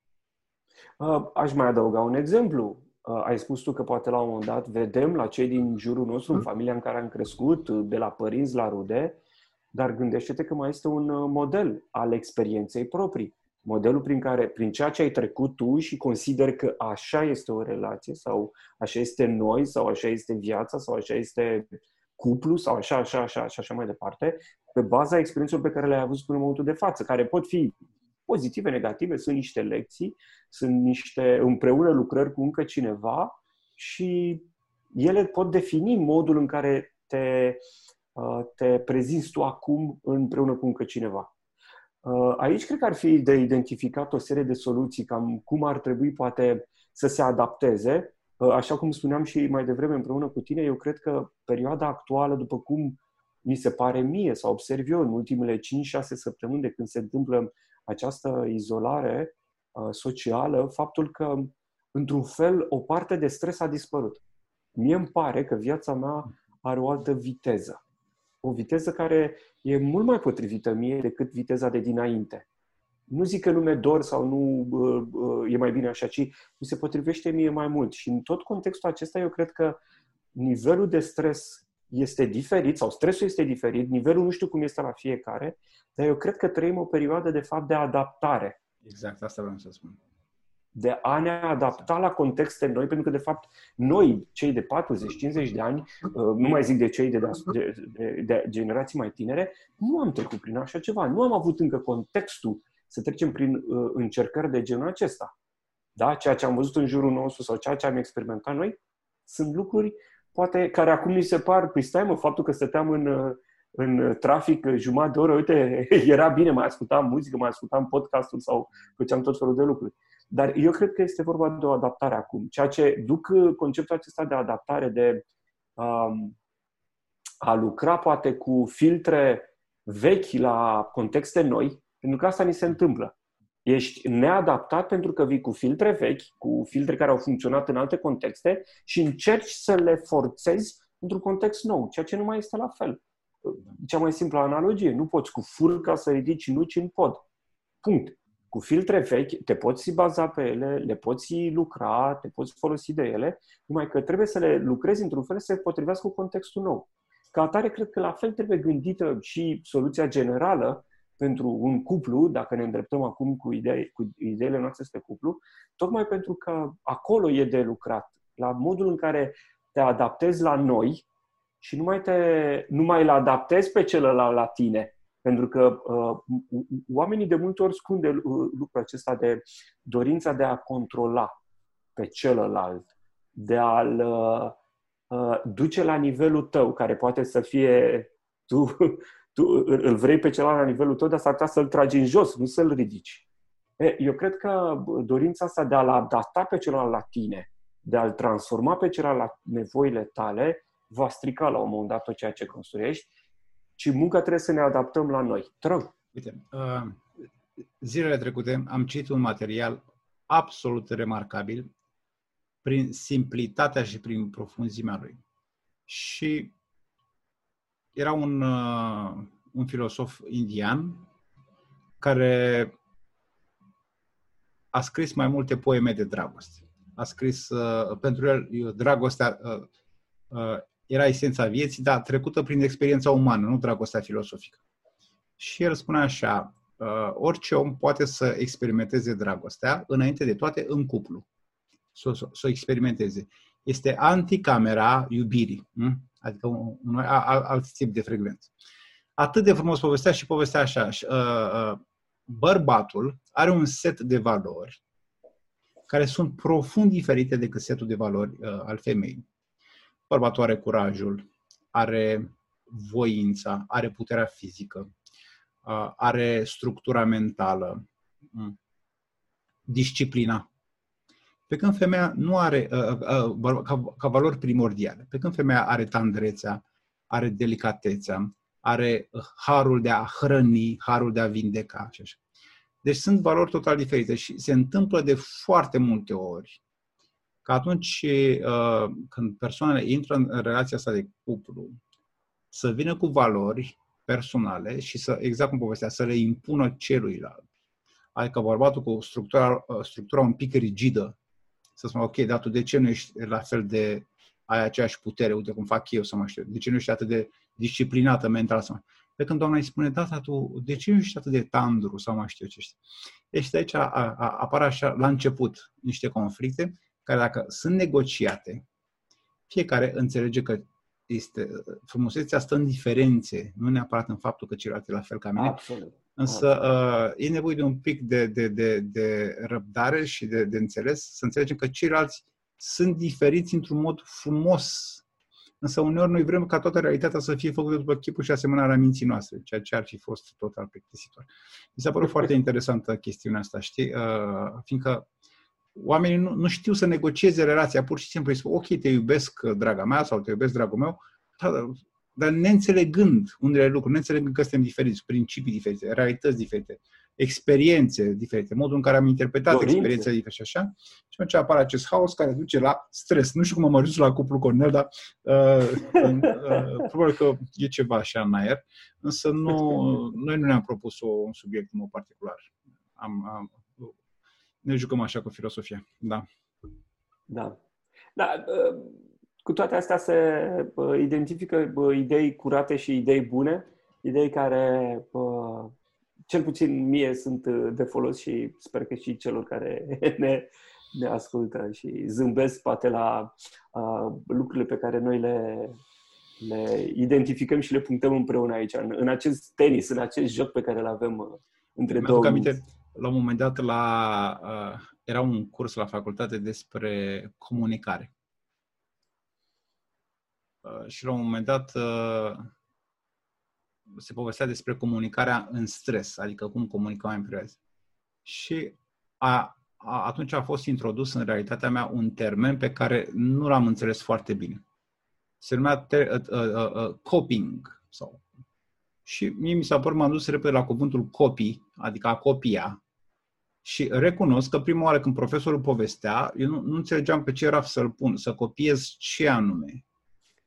Uh, aș mai adăuga un exemplu. Uh, ai spus tu că poate la un moment dat vedem la cei din jurul nostru, în mm. familia în care am crescut, de la părinți la rude, dar gândește-te că mai este un uh, model al experienței proprii modelul prin care, prin ceea ce ai trecut tu și consider că așa este o relație sau așa este noi sau așa este viața sau așa este cuplu sau așa, așa, așa, așa, așa mai departe, pe baza experiențelor pe care le-ai avut până în momentul de față, care pot fi pozitive, negative, sunt niște lecții, sunt niște împreună lucrări cu încă cineva și ele pot defini modul în care te, uh, te prezinți tu acum împreună cu încă cineva. Uh, aici cred că ar fi de identificat o serie de soluții, cam cum ar trebui poate să se adapteze. Uh, așa cum spuneam și mai devreme împreună cu tine, eu cred că perioada actuală, după cum mi se pare mie sau observ eu în ultimele 5-6 săptămâni de când se întâmplă această izolare uh, socială, faptul că, într-un fel, o parte de stres a dispărut. Mie îmi pare că viața mea are o altă viteză. O viteză care e mult mai potrivită mie decât viteza de dinainte. Nu zic că nu mi-e dor sau nu uh, uh, e mai bine așa, ci mi se potrivește mie mai mult. Și în tot contextul acesta eu cred că nivelul de stres este diferit sau stresul este diferit, nivelul nu știu cum este la fiecare, dar eu cred că trăim o perioadă de fapt de adaptare. Exact, asta vreau să spun. De a ne adapta la contexte noi, pentru că de fapt noi, cei de 40-50 de ani, uh, nu mai zic de cei de, de, de, de generații mai tinere, nu am trecut prin așa ceva. Nu am avut încă contextul să trecem prin uh, încercări de genul acesta. Da? Ceea ce am văzut în jurul nostru sau ceea ce am experimentat noi sunt lucruri poate care acum ni se par, păi stai mă, faptul că stăteam în, uh, în trafic jumătate de oră, uite, era bine, mai ascultam muzică, mai ascultam podcastul sau făceam tot felul de lucruri. Dar eu cred că este vorba de o adaptare acum. Ceea ce duc uh, conceptul acesta de adaptare, de um, a lucra poate cu filtre vechi la contexte noi, pentru că asta ni se întâmplă. Ești neadaptat pentru că vii cu filtre vechi, cu filtre care au funcționat în alte contexte și încerci să le forțezi într-un context nou, ceea ce nu mai este la fel. Cea mai simplă analogie, nu poți cu furca să ridici nuci în pod. Punct. Cu filtre vechi te poți baza pe ele, le poți lucra, te poți folosi de ele, numai că trebuie să le lucrezi într-un fel să se potrivească cu contextul nou. Ca atare, cred că la fel trebuie gândită și soluția generală pentru un cuplu, dacă ne îndreptăm acum cu, idei, cu ideile noastre spre cuplu, tocmai pentru că acolo e de lucrat, la modul în care te adaptezi la noi și nu mai, te, nu mai îl adaptezi pe celălalt la tine. Pentru că uh, oamenii de multe ori scunde uh, lucrul acesta de dorința de a controla pe celălalt, de a-l uh, uh, duce la nivelul tău, care poate să fie tu tu îl vrei pe celălalt la nivelul tău, dar s-ar putea să-l tragi în jos, nu să-l ridici. E, eu cred că dorința asta de a-l adapta pe celălalt la tine, de a-l transforma pe celălalt la nevoile tale, va strica la un moment dat tot ceea ce construiești și munca trebuie să ne adaptăm la noi. Te rog. Uite, uh, zilele trecute am citit un material absolut remarcabil prin simplitatea și prin profunzimea lui. Și era un, uh, un filosof indian care a scris mai multe poeme de dragoste. A scris, uh, pentru el, dragostea uh, uh, era esența vieții, dar trecută prin experiența umană, nu dragostea filosofică. Și el spune așa, uh, orice om poate să experimenteze dragostea, înainte de toate, în cuplu. Să, să, să o experimenteze. Este anticamera iubirii. Hm? adică un, un alt, alt tip de frecvență. Atât de frumos povestea și povestea așa. Uh, uh, bărbatul are un set de valori care sunt profund diferite decât setul de valori uh, al femeii. Bărbatul are curajul, are voința, are puterea fizică, are structura mentală, mm, disciplina. Pe când femeia nu are, uh, uh, uh, ca, ca valori primordiale, pe când femeia are tandrețea, are delicatețea, are harul de a hrăni, harul de a vindeca și așa. Deci sunt valori total diferite și se întâmplă de foarte multe ori că atunci când persoanele intră în relația asta de cuplu, să vină cu valori personale și să, exact cum povestea, să le impună celuilalt. Adică bărbatul cu structura, structura un pic rigidă să spun, ok, dar tu de ce nu ești la fel de, ai aceeași putere, uite cum fac eu să mă știu, de ce nu ești atât de disciplinată mental să mă Pe când doamna îi spune, da, dar tu, de ce nu ești atât de tandru sau mai știu ce știi? Deci de aici a, a, apar așa, la început, niște conflicte care dacă sunt negociate, fiecare înțelege că este, frumusețea stă în diferențe, nu neapărat în faptul că celălalt e la fel ca mine. Absolut. Însă uh, e nevoie de un pic de, de, de, de răbdare și de, de înțeles, să înțelegem că ceilalți sunt diferiți într-un mod frumos. Însă uneori noi vrem ca toată realitatea să fie făcută după chipul și asemănarea minții noastre, ceea ce ar fi fost total plictisitor. Mi s-a părut foarte interesantă chestiunea asta, știi? Uh, fiindcă oamenii nu, nu știu să negocieze relația, pur și simplu îi spun, ok, te iubesc, draga mea, sau te iubesc, dragul meu, dar neînțelegând unele lucruri, neînțelegând că suntem diferiți, principii diferite, realități diferite. experiențe diferite, modul în care am interpretat Dorințe. experiențele diferite și așa. Și atunci apare acest haos care duce la stres. Nu știu cum am ajuns la cuplu Cornel, dar uh, uh, probabil că e ceva așa în aer. Însă nu, noi nu ne-am propus o, un subiect în mod particular. Am, am, ne jucăm așa cu filosofia. Da. Da. Da, uh, cu toate astea se uh, identifică uh, idei curate și idei bune, idei care cel puțin mie sunt de folos și sper că și celor care ne, ne ascultă și zâmbesc poate la uh, lucrurile pe care noi le, le identificăm și le punctăm împreună aici, în, în acest tenis, în acest joc pe care îl avem între două aminte, la un moment dat la, uh, era un curs la facultate despre comunicare. Uh, și la un moment dat uh, se povestea despre comunicarea în stres, adică cum comunicăm în privat. Și a, a, atunci a fost introdus în realitatea mea un termen pe care nu l-am înțeles foarte bine. Se numea ter, uh, uh, uh, coping. Sau. Și mie mi s-a părut, m-am dus repede la cuvântul copy, adică a copia, și recunosc că prima oară când profesorul povestea, eu nu, nu înțelegeam pe ce era să-l pun, să copiez ce anume.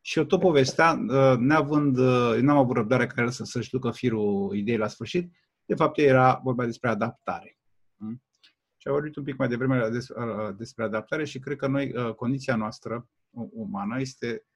Și eu tot povestea, uh, neavând, uh, eu n-am avut răbdare care să, să-și ducă firul ideii la sfârșit, de fapt era vorba despre adaptare. Hmm? Și am vorbit un pic mai devreme uh, despre adaptare și cred că noi, condiția noastră umană este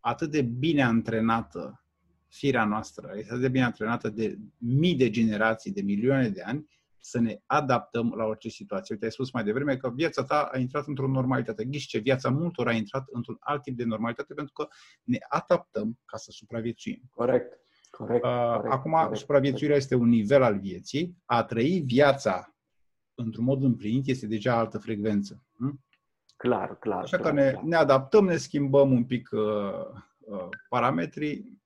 atât de bine antrenată, firea noastră, este atât de bine antrenată de mii de generații, de milioane de ani, să ne adaptăm la orice situație. Uite, ai spus mai devreme că viața ta a intrat într-o normalitate. Ghiși ce, viața multor a intrat într-un alt tip de normalitate pentru că ne adaptăm ca să supraviețuim. Corect. Corect, uh, corect Acum, corect, supraviețuirea corect. este un nivel al vieții. A trăi viața într-un mod împlinit este deja altă frecvență. Hm? Clar, clar. Așa clar, că ne, clar. ne adaptăm, ne schimbăm un pic uh, uh, parametrii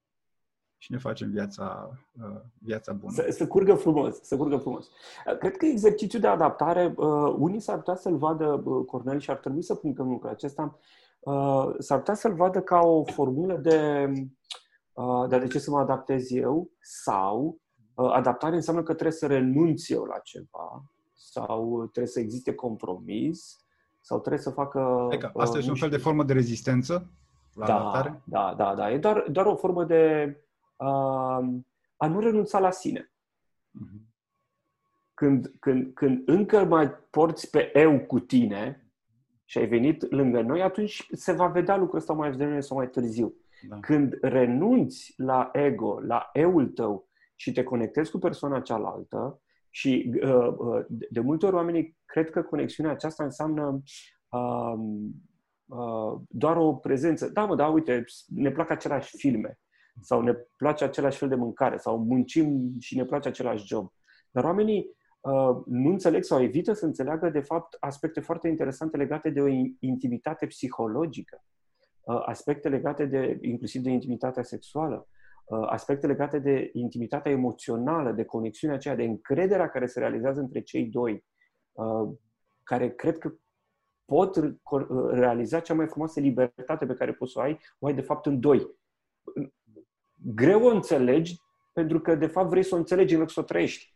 și ne facem viața, uh, viața bună. Să, să curgă frumos, să curgă frumos. Uh, cred că exercițiul de adaptare, uh, unii s-ar putea să-l vadă, Cornel, și ar trebui să punctăm lucrul acesta, s-ar putea să-l vadă ca o formulă de, de, de ce să mă adaptez eu sau adaptare înseamnă că trebuie să renunț eu la ceva sau trebuie să existe compromis sau trebuie să facă... Adică asta este un fel de formă de rezistență la da, adaptare? Da, da, da. E doar, doar o formă de a nu renunța la sine. Mhm. Când, când, când încă mai porți pe eu cu tine și ai venit lângă noi, atunci se va vedea lucrul ăsta mai devreme sau mai târziu. Da. Când renunți la ego, la eul tău și te conectezi cu persoana cealaltă, și uh, uh, de multe ori oamenii cred că conexiunea aceasta înseamnă uh, uh, doar o prezență. Da, mă, da, uite, ne plac aceleași filme sau ne place același fel de mâncare, sau muncim și ne place același job. Dar oamenii uh, nu înțeleg sau evită să înțeleagă, de fapt, aspecte foarte interesante legate de o intimitate psihologică, uh, aspecte legate de, inclusiv de intimitatea sexuală, uh, aspecte legate de intimitatea emoțională, de conexiunea aceea, de încrederea care se realizează între cei doi, uh, care cred că pot realiza cea mai frumoasă libertate pe care poți să o ai, o ai de fapt în doi greu o înțelegi pentru că, de fapt, vrei să o înțelegi în loc să o trăiești.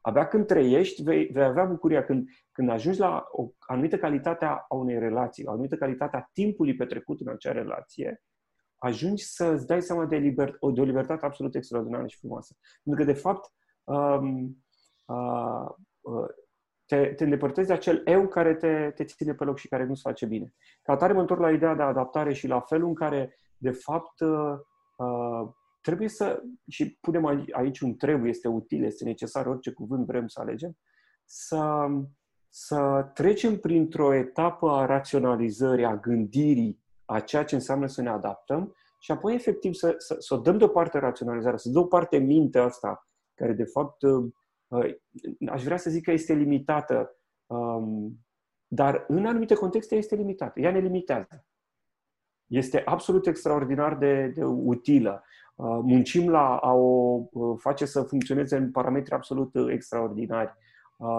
Abia când trăiești, vei, vei avea bucuria. Când, când ajungi la o anumită calitate a unei relații, o anumită calitate a timpului petrecut în acea relație, ajungi să îți dai seama de, liber, de o libertate absolut extraordinară și frumoasă. Pentru că, de fapt, um, uh, uh, te, te îndepărtezi de acel eu care te, te ține pe loc și care nu-ți face bine. Ca atare mă întorc la ideea de adaptare și la felul în care, de fapt, uh, Uh, trebuie să, și punem aici un trebuie, este util, este necesar, orice cuvânt vrem să alegem, să, să trecem printr-o etapă a raționalizării, a gândirii, a ceea ce înseamnă să ne adaptăm și apoi efectiv să, să, să o dăm deoparte raționalizarea, să dăm deoparte mintea asta, care de fapt uh, uh, aș vrea să zic că este limitată, um, dar în anumite contexte este limitată. Ea ne limitează este absolut extraordinar de, de utilă. Uh, muncim la a o uh, face să funcționeze în parametri absolut uh, extraordinari.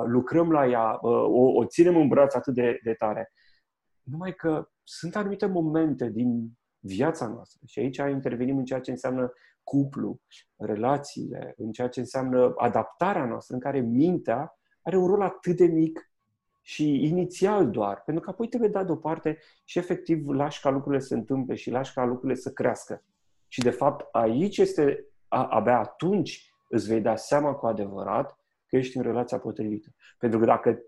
Lucrăm la ea, o, o ținem în braț atât de, de tare. Numai că sunt anumite momente din viața noastră. Și aici intervenim în ceea ce înseamnă cuplu, relațiile, în ceea ce înseamnă adaptarea noastră, în care mintea are un rol atât de mic și inițial doar, pentru că apoi trebuie dat deoparte și efectiv lași ca lucrurile să se întâmple și lași ca lucrurile să crească. Și de fapt aici este, a, abia atunci îți vei da seama cu adevărat că ești în relația potrivită. Pentru că dacă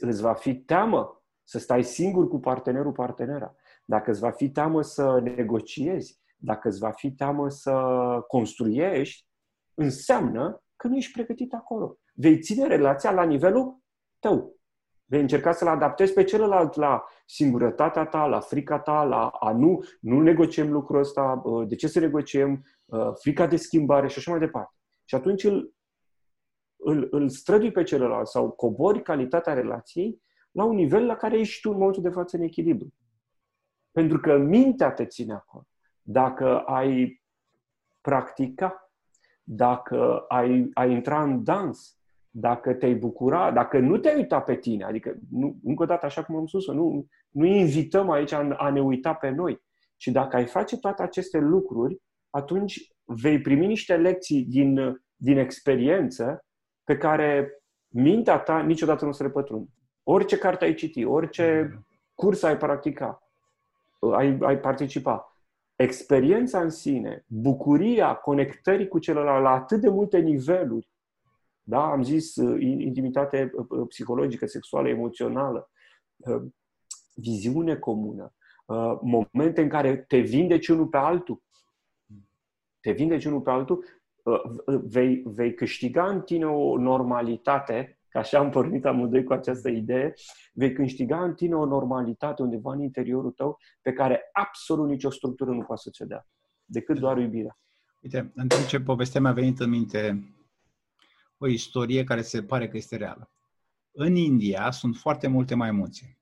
îți va fi teamă să stai singur cu partenerul, partenera, dacă îți va fi teamă să negociezi, dacă îți va fi teamă să construiești, înseamnă că nu ești pregătit acolo. Vei ține relația la nivelul tău. Vei încerca să-l adaptezi pe celălalt la singurătatea ta, la frica ta, la a nu, nu negociem lucrul ăsta, de ce să negociem, frica de schimbare și așa mai departe. Și atunci îl, îl, îl strădui pe celălalt sau cobori calitatea relației la un nivel la care ești tu în momentul de față în echilibru. Pentru că mintea te ține acolo. Dacă ai practica, dacă ai, ai intra în dans, dacă te-ai bucura, dacă nu te-ai uita pe tine, adică, nu, încă o dată, așa cum am spus nu, nu invităm aici a, a ne uita pe noi. Și dacă ai face toate aceste lucruri, atunci vei primi niște lecții din, din experiență pe care mintea ta niciodată nu se le pătrunde. Orice carte ai citi, orice curs ai practica, ai, ai participa, experiența în sine, bucuria conectării cu celălalt la atât de multe niveluri, da? Am zis uh, intimitate uh, uh, psihologică, sexuală, emoțională, viziune comună, momente în care te vindeci unul pe altul, te vindeci unul pe altul, vei, vei câștiga în tine o normalitate, că așa am pornit amândoi cu această idee, vei câștiga în tine o normalitate undeva în interiorul tău pe care absolut nicio structură nu poate să ți dea, decât doar iubirea. Uite, în timp ce povestea mi-a venit în minte o istorie care se pare că este reală. În India sunt foarte multe maimuțe.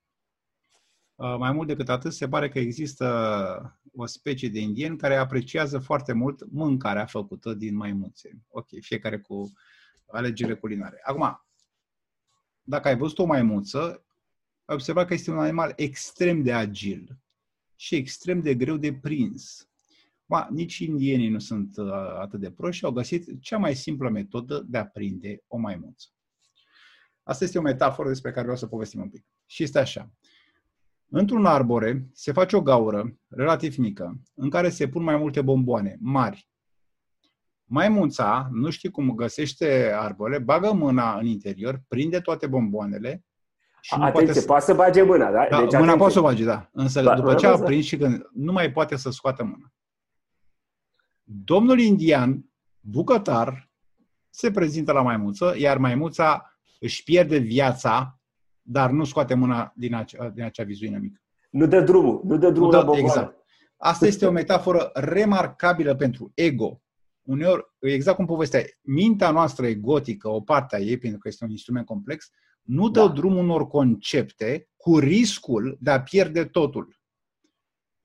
Uh, mai mult decât atât, se pare că există o specie de indieni care apreciază foarte mult mâncarea făcută din maimuțe. Ok, fiecare cu alegere culinare. Acum, dacă ai văzut o maimuță, ai observat că este un animal extrem de agil și extrem de greu de prins. Ma, nici indienii nu sunt uh, atât de proști și au găsit cea mai simplă metodă de a prinde o maimuță. Asta este o metaforă despre care vreau să povestim un pic. Și este așa. Într-un arbore se face o gaură relativ mică, în care se pun mai multe bomboane mari. Maimuța, nu știe cum găsește arbore, bagă mâna în interior, prinde toate bomboanele și nu Atenție, poate, să... poate să bage mâna, da? da deci, mâna poate să o bage, da. Însă ba, după ce a prins și când nu mai poate să scoată mâna. Domnul indian, bucătar, se prezintă la maimuță, iar maimuța își pierde viața, dar nu scoate mâna din acea, din acea vizuină mică. Nu dă drumul, nu dă drumul nu dă, la Exact. Asta este o metaforă remarcabilă pentru ego. Uneori, exact cum povestea, mintea noastră egotică, o parte a ei, pentru că este un instrument complex, nu dă da. drumul unor concepte cu riscul de a pierde totul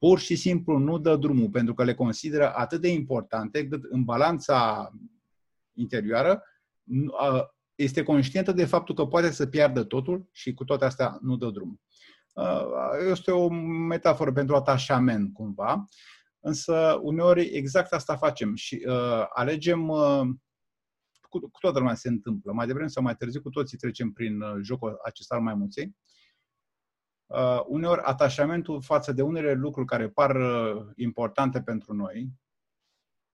pur și simplu nu dă drumul pentru că le consideră atât de importante cât în balanța interioară este conștientă de faptul că poate să piardă totul și cu toate astea nu dă drumul. Este o metaforă pentru atașament, cumva, însă uneori exact asta facem și uh, alegem, uh, cu, cu toată lumea se întâmplă, mai devreme sau mai târziu cu toții trecem prin uh, jocul acesta al maimuței, uh, uneori atașamentul față de unele lucruri care par uh, importante pentru noi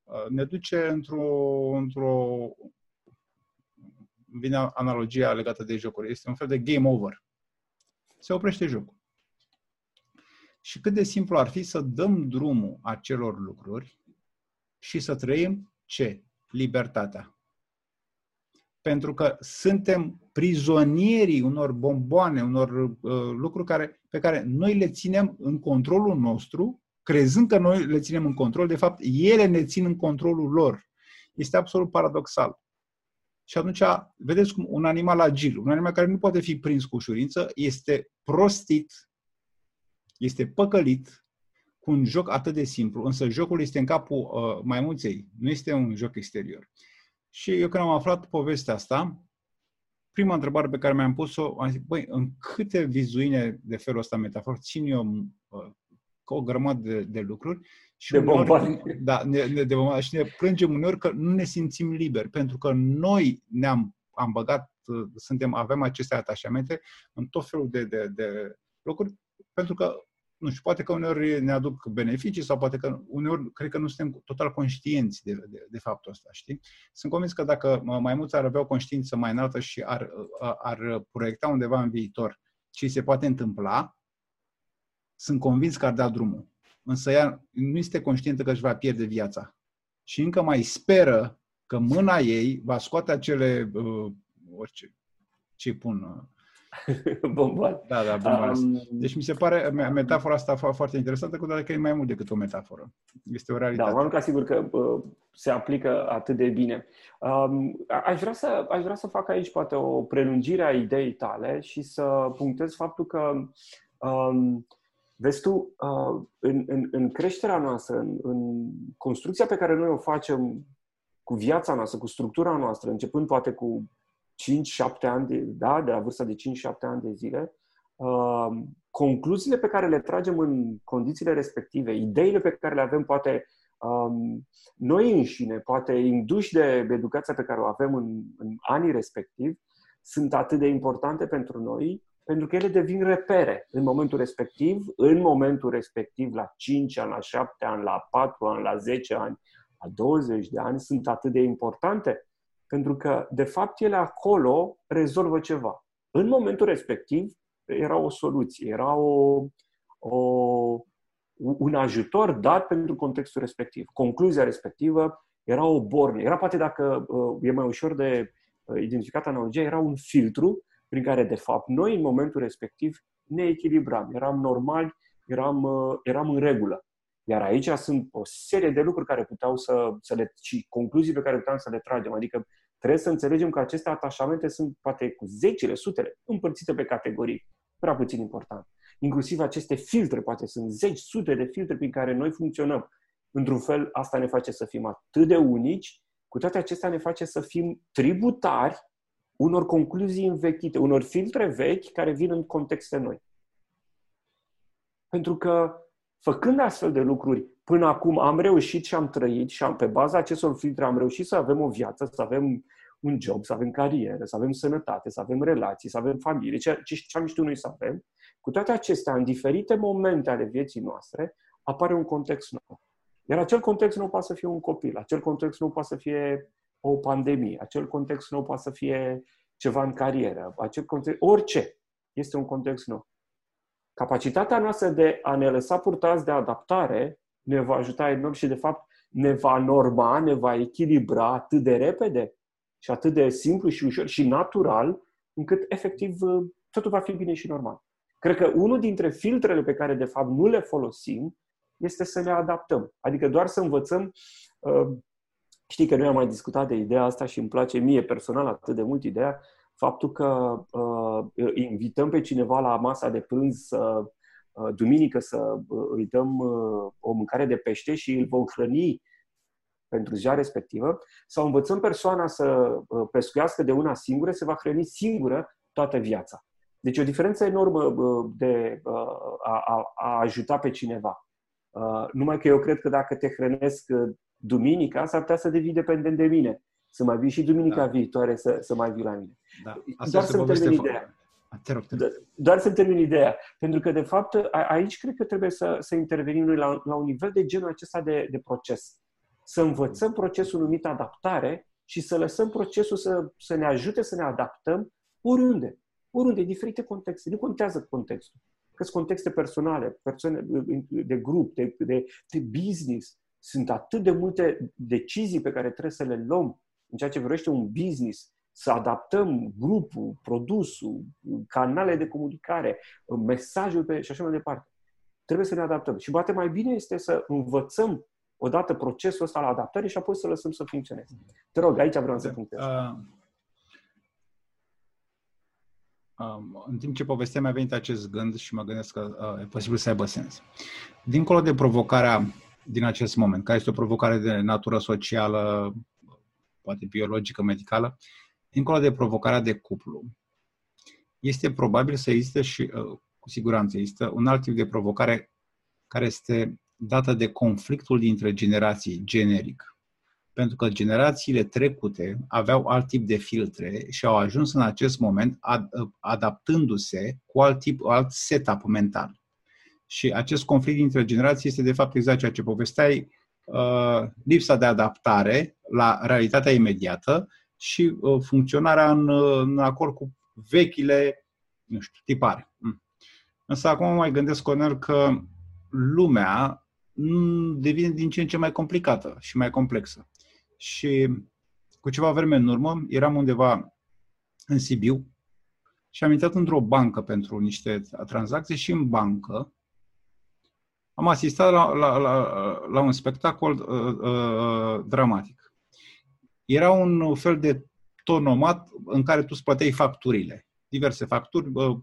uh, ne duce într-o, într-o vine analogia legată de jocuri. Este un fel de game over. Se oprește jocul. Și cât de simplu ar fi să dăm drumul acelor lucruri și să trăim ce? Libertatea pentru că suntem prizonierii unor bomboane, unor uh, lucruri care, pe care noi le ținem în controlul nostru, crezând că noi le ținem în control, de fapt, ele ne țin în controlul lor. Este absolut paradoxal. Și atunci, vedeți cum un animal agil, un animal care nu poate fi prins cu ușurință, este prostit, este păcălit cu un joc atât de simplu, însă jocul este în capul uh, maimuței, nu este un joc exterior. Și eu când am aflat povestea asta, prima întrebare pe care mi-am pus-o, am zis, băi, în câte vizuine de felul ăsta metafor țin eu uh, o grămadă de, de lucruri. Și de uneori, da, ne, ne, de bomba, și ne plângem uneori că nu ne simțim liberi, pentru că noi ne-am am băgat, suntem, avem aceste atașamente în tot felul de, de, de locuri, pentru că nu știu, poate că uneori ne aduc beneficii sau poate că uneori cred că nu suntem total conștienți de, de, de faptul ăsta, știi? Sunt convins că dacă mai mulți ar avea o conștiință mai înaltă și ar, ar proiecta undeva în viitor ce se poate întâmpla, sunt convins că ar da drumul. Însă ea nu este conștientă că își va pierde viața. Și încă mai speră că mâna ei va scoate acele, uh, orice, ce pun, uh, bomboane. Da, da, bomboane. Um, deci mi se pare metafora asta foarte interesantă, cu toate că e mai mult decât o metaforă. Este o realitate. Da, m-am ca sigur că uh, se aplică atât de bine. Um, aș, vrea să, aș vrea să fac aici poate o prelungire a ideii tale și să punctez faptul că um, Vezi tu, uh, în, în, în creșterea noastră, în, în construcția pe care noi o facem cu viața noastră, cu structura noastră, începând poate cu 5-7 ani, de, da, de la vârsta de 5-7 ani de zile, uh, concluziile pe care le tragem în condițiile respective, ideile pe care le avem poate um, noi înșine, poate induși de educația pe care o avem în, în anii respectivi, sunt atât de importante pentru noi, pentru că ele devin repere în momentul respectiv, în momentul respectiv, la 5 ani, la 7 ani, la 4 ani, la 10 ani, la 20 de ani, sunt atât de importante pentru că, de fapt, ele acolo rezolvă ceva. În momentul respectiv, era o soluție, era o, o, un ajutor dat pentru contextul respectiv. Concluzia respectivă era o bornă. Era poate, dacă uh, e mai ușor de uh, identificat analogia, era un filtru prin care, de fapt, noi, în momentul respectiv, ne echilibram. Eram normali, eram, uh, eram în regulă. Iar aici sunt o serie de lucruri care puteau să, să le, și concluzii pe care puteam să le tragem. Adică trebuie să înțelegem că aceste atașamente sunt poate cu zecile, sutele, împărțite pe categorii. Prea puțin important. Inclusiv aceste filtre, poate sunt zeci, sute de filtre prin care noi funcționăm. Într-un fel, asta ne face să fim atât de unici, cu toate acestea ne face să fim tributari unor concluzii învechite, unor filtre vechi care vin în contexte noi. Pentru că făcând astfel de lucruri, până acum am reușit și am trăit și am, pe baza acestor filtre am reușit să avem o viață, să avem un job, să avem carieră, să avem sănătate, să avem relații, să avem familie, ce, ce, ce am știut noi să avem. Cu toate acestea, în diferite momente ale vieții noastre, apare un context nou. Iar acel context nu poate să fie un copil, acel context nu poate să fie o pandemie, acel context nu poate să fie ceva în carieră, acel context, orice este un context nou. Capacitatea noastră de a ne lăsa purtați de adaptare ne va ajuta enorm și, de fapt, ne va norma, ne va echilibra atât de repede și atât de simplu și ușor și natural, încât, efectiv, totul va fi bine și normal. Cred că unul dintre filtrele pe care, de fapt, nu le folosim este să ne adaptăm. Adică doar să învățăm. Uh, știi că noi am mai discutat de ideea asta și îmi place mie personal atât de mult ideea faptul că uh, invităm pe cineva la masa de prânz să uh, duminică să uh, îi dăm uh, o mâncare de pește și îl vom hrăni pentru ziua respectivă, sau învățăm persoana să uh, pescuiască de una singură, se va hrăni singură toată viața. Deci o diferență enormă uh, de a, a, a ajuta pe cineva. Numai că eu cred că dacă te hrănesc duminica, s-ar putea să devii dependent de mine să mai vii și duminica da. viitoare să, să mai vii la mine. Da. Asta Doar să-mi termin ideea. Te rog, te rog. Doar să termin ideea. Pentru că, de fapt, aici cred că trebuie să, să intervenim noi la, la un nivel de genul acesta de, de proces. Să învățăm procesul numit adaptare și să lăsăm procesul să, să ne ajute să ne adaptăm oriunde. Oriunde, diferite contexte. Nu contează contextul. Că sunt contexte personale, persoane de grup, de, de, de business. Sunt atât de multe decizii pe care trebuie să le luăm în ceea ce vrește un business, să adaptăm grupul, produsul, canale de comunicare, mesajul pe, și așa mai departe. Trebuie să ne adaptăm. Și poate mai bine este să învățăm odată procesul ăsta la adaptare și apoi să lăsăm să funcționeze. Te rog, aici vreau să punctez. Uh, uh, în timp ce povesteam, mi-a venit acest gând și mă gândesc că uh, e posibil să aibă sens. Dincolo de provocarea din acest moment, care este o provocare de natură socială, poate biologică, medicală, dincolo de provocarea de cuplu, este probabil să existe și, uh, cu siguranță, există un alt tip de provocare care este dată de conflictul dintre generații generic. Pentru că generațiile trecute aveau alt tip de filtre și au ajuns în acest moment ad, adaptându-se cu alt tip, alt setup mental. Și acest conflict dintre generații este de fapt exact ceea ce povesteai, uh, lipsa de adaptare la realitatea imediată și uh, funcționarea în, uh, în acord cu vechile, nu știu, tipare. Mm. Însă acum mai gândesc, Conel, că lumea devine din ce în ce mai complicată și mai complexă. Și cu ceva vreme în urmă, eram undeva în Sibiu și am intrat într-o bancă pentru niște tranzacții și în bancă am asistat la, la, la, la un spectacol uh, uh, dramatic. Era un fel de tonomat în care tu îți plăteai facturile. Diverse facturi, uh,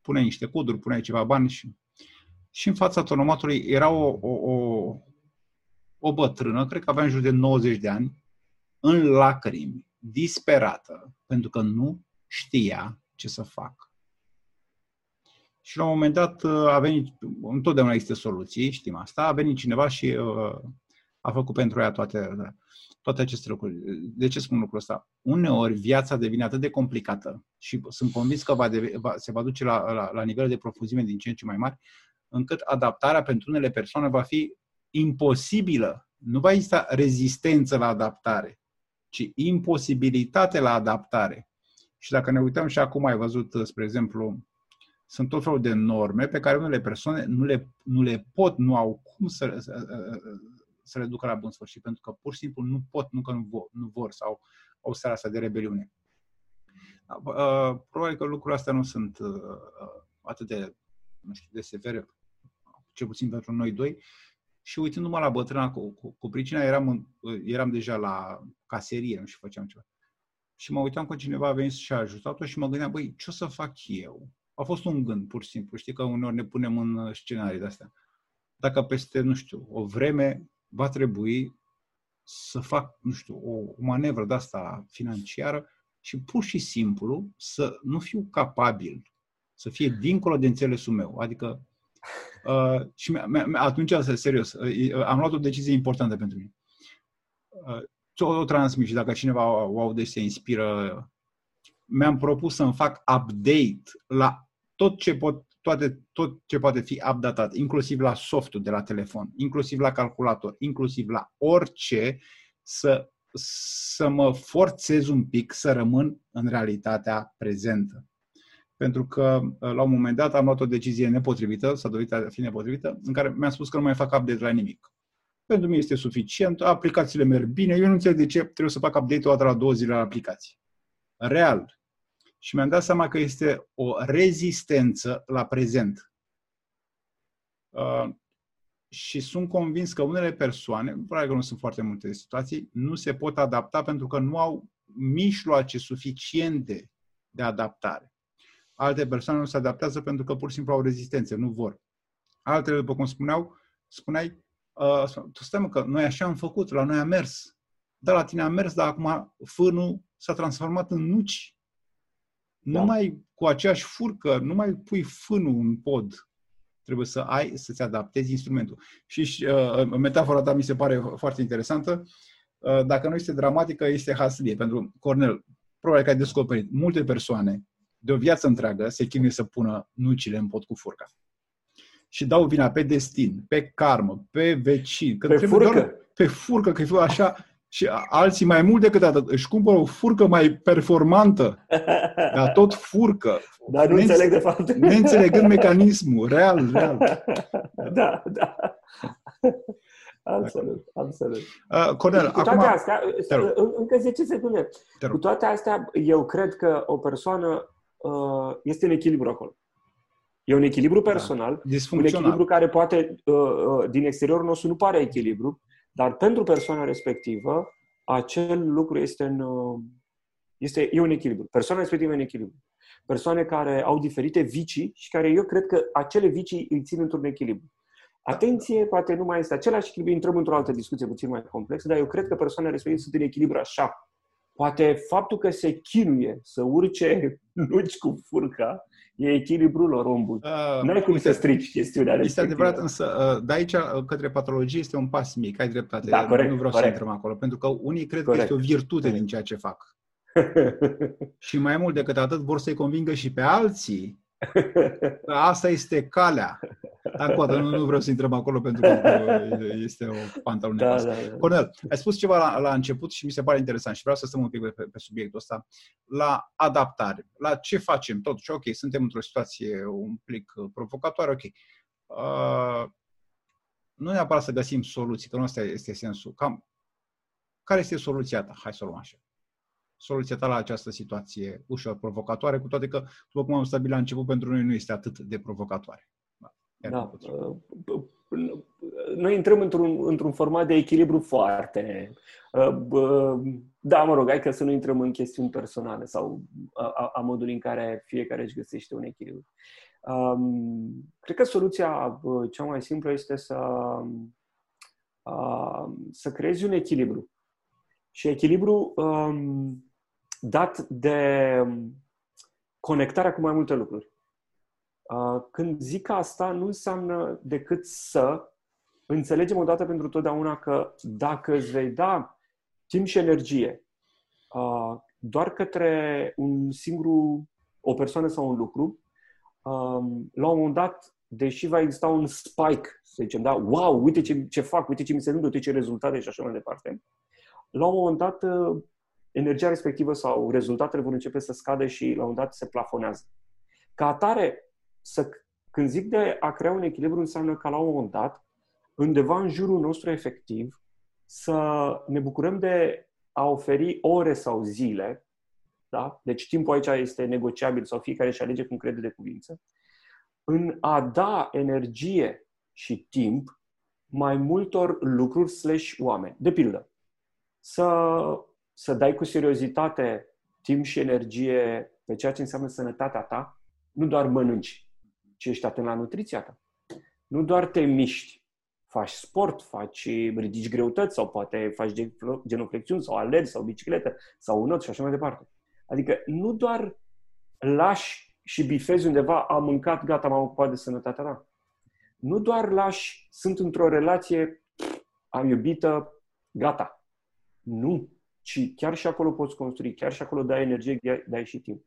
puneai niște coduri, puneai ceva bani și și în fața tonomatului era o, o, o, o bătrână, cred că avea în jur de 90 de ani, în lacrimi, disperată, pentru că nu știa ce să facă. Și la un moment dat uh, a venit, întotdeauna există soluții, știm asta, a venit cineva și uh, a făcut pentru ea toate, toate aceste lucruri. De ce spun lucrul ăsta? Uneori viața devine atât de complicată și sunt convins că va deve, va, se va duce la, la, la nivel de profuzime din ce în ce mai mari, încât adaptarea pentru unele persoane va fi imposibilă. Nu va exista rezistență la adaptare, ci imposibilitate la adaptare. Și dacă ne uităm și acum, ai văzut, spre exemplu, sunt tot felul de norme pe care unele persoane nu le, nu le pot, nu au cum să, să, să le ducă la bun sfârșit, pentru că pur și simplu nu pot, nu că nu vor, nu vor sau au starea asta de rebeliune. Uh, probabil că lucrurile astea nu sunt uh, atât de, nu știu, de severe cel puțin pentru noi doi. Și uitându-mă la bătrâna cu, cu, cu pricina, eram, în, eram deja la caserie, nu știu, făceam ceva. Și mă uitam că cineva a venit și a ajutat-o și mă gândeam, băi, ce o să fac eu? A fost un gând, pur și simplu. Știi că uneori ne punem în scenarii de-astea. Dacă peste, nu știu, o vreme va trebui să fac, nu știu, o, o manevră de asta financiară și pur și simplu să nu fiu capabil să fie dincolo de înțelesul meu. Adică Uh, și mi-a, mi-a, atunci, serios, uh, am luat o decizie importantă pentru mine. Uh, o, o transmit și dacă cineva o aude și se inspiră, mi-am propus să-mi fac update la tot ce, pot, toate, tot ce poate fi updatat, inclusiv la softul de la telefon, inclusiv la calculator, inclusiv la orice, să, să mă forțez un pic să rămân în realitatea prezentă pentru că uh, la un moment dat am luat o decizie nepotrivită, s-a dovedit a fi nepotrivită, în care mi-a spus că nu mai fac update la nimic. Pentru mine este suficient, aplicațiile merg bine, eu nu înțeleg de ce trebuie să fac update o dată la două zile la aplicații. Real. Și mi-am dat seama că este o rezistență la prezent. Uh, și sunt convins că unele persoane, probabil că nu sunt foarte multe situații, nu se pot adapta pentru că nu au mijloace suficiente de adaptare. Alte persoane nu se adaptează pentru că pur și simplu au rezistențe, nu vor. Altele, după cum spuneau, spuneai, uh, tu stai mă, că noi așa am făcut, la noi a mers. Da, la tine a mers, dar acum fânul s-a transformat în nuci. Da. Nu mai cu aceeași furcă, nu mai pui fânul în pod. Trebuie să ai, să-ți adaptezi instrumentul. Și uh, metafora ta mi se pare foarte interesantă. Uh, dacă nu este dramatică, este haslie. Pentru Cornel, probabil că ai descoperit multe persoane de o viață întreagă se chinuie să pună nucile în pot cu furca. Și dau vina pe destin, pe karmă, pe vecin. Că pe furcă? Doar pe furcă, că e așa. Și alții mai mult decât atât își cumpără o furcă mai performantă, dar tot furcă. Dar nu înțeleg de fapt. Neînțelegând mecanismul, real, real. Da, da. Absolut, absolut. Uh, Cornel, cu toate acum... astea, încă 10 secunde. Cu toate astea, eu cred că o persoană uh, este în echilibru acolo. E un echilibru da. personal, da. un echilibru care poate, uh, uh, din exteriorul nostru nu pare echilibru, dar pentru persoana respectivă, acel lucru este în, uh, este, e un echilibru. Persoana respectivă e în echilibru. Persoane care au diferite vicii și care eu cred că acele vicii îi țin într-un echilibru. Atenție, poate nu mai este același echilibru, intrăm într-o altă discuție puțin mai complexă, dar eu cred că persoanele respective sunt în echilibru așa. Poate faptul că se chinuie să urce nuci cu furca E echilibrul lor, om bun. Uh, N-ai cum să strici chestiunea Este adevărat, însă, uh, de aici uh, către patologie este un pas mic, ai dreptate. Da, corect, nu vreau corect. să intrăm acolo, pentru că unii cred corect. că este o virtute corect. din ceea ce fac. și mai mult decât atât, vor să-i convingă și pe alții Asta este calea. Dar poate nu, nu vreau să intrăm acolo pentru că este o pantală da, da, da. Cornel, ai spus ceva la, la început și mi se pare interesant și vreau să stăm un pic pe, pe subiectul ăsta. La adaptare, la ce facem totuși, ok, suntem într-o situație un plic provocatoare, ok. Uh, nu neapărat să găsim soluții, că nu asta este sensul. Cam, care este soluția ta? Hai să o luăm așa soluția ta la această situație ușor provocatoare, cu toate că, după cum am stabilit la început, pentru noi nu este atât de provocatoare. Da. da. Uh, noi intrăm într-un, într-un format de echilibru foarte... Uh, da, mă rog, hai că să nu intrăm în chestiuni personale sau a, a modului în care fiecare își găsește un echilibru. Um, cred că soluția uh, cea mai simplă este să, să creezi un echilibru. Și echilibru um, dat de conectarea cu mai multe lucruri. Uh, când zic asta, nu înseamnă decât să înțelegem odată pentru totdeauna că dacă îți vei da timp și energie uh, doar către un singur, o persoană sau un lucru, um, la un moment dat, deși va exista un spike, să zicem, da, wow, uite ce, ce fac, uite ce mi se întâmplă, uite ce rezultate și așa mai departe, la un moment dat uh, energia respectivă sau rezultatele vor începe să scadă și la un moment dat se plafonează. Ca atare, să, când zic de a crea un echilibru, înseamnă că la un moment dat, undeva în jurul nostru efectiv, să ne bucurăm de a oferi ore sau zile, da? deci timpul aici este negociabil sau fiecare își alege cum crede de cuvință, în a da energie și timp mai multor lucruri slash oameni. De pildă, să să dai cu seriozitate timp și energie pe ceea ce înseamnă sănătatea ta, nu doar mănânci, ci ești atent la nutriția ta. Nu doar te miști, faci sport, faci, ridici greutăți sau poate faci genuflexiuni sau alergi sau bicicletă sau unot și așa mai departe. Adică nu doar lași și bifezi undeva, am mâncat, gata, m-am ocupat de sănătatea ta. Nu doar lași, sunt într-o relație, am iubită, gata. Nu ci chiar și acolo poți construi, chiar și acolo dai energie, dai și timp.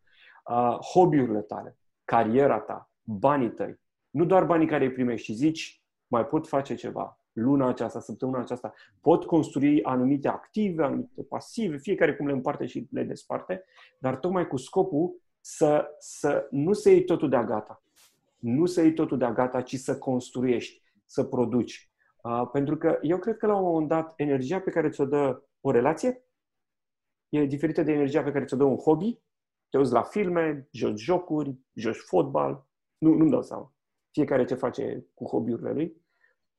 Uh, hobby-urile tale, cariera ta, banii tăi, nu doar banii care îi primești și zici, mai pot face ceva luna aceasta, săptămâna aceasta, pot construi anumite active, anumite pasive, fiecare cum le împarte și le desparte, dar tocmai cu scopul să, să nu să iei totul de-a gata. Nu să iei totul de-a gata, ci să construiești, să produci. Uh, pentru că eu cred că la un moment dat energia pe care ți-o dă o relație e diferită de energia pe care ți-o dă un hobby. Te uiți la filme, joci jocuri, joci fotbal. Nu, nu-mi dau seama. Fiecare ce face cu hobby-urile lui.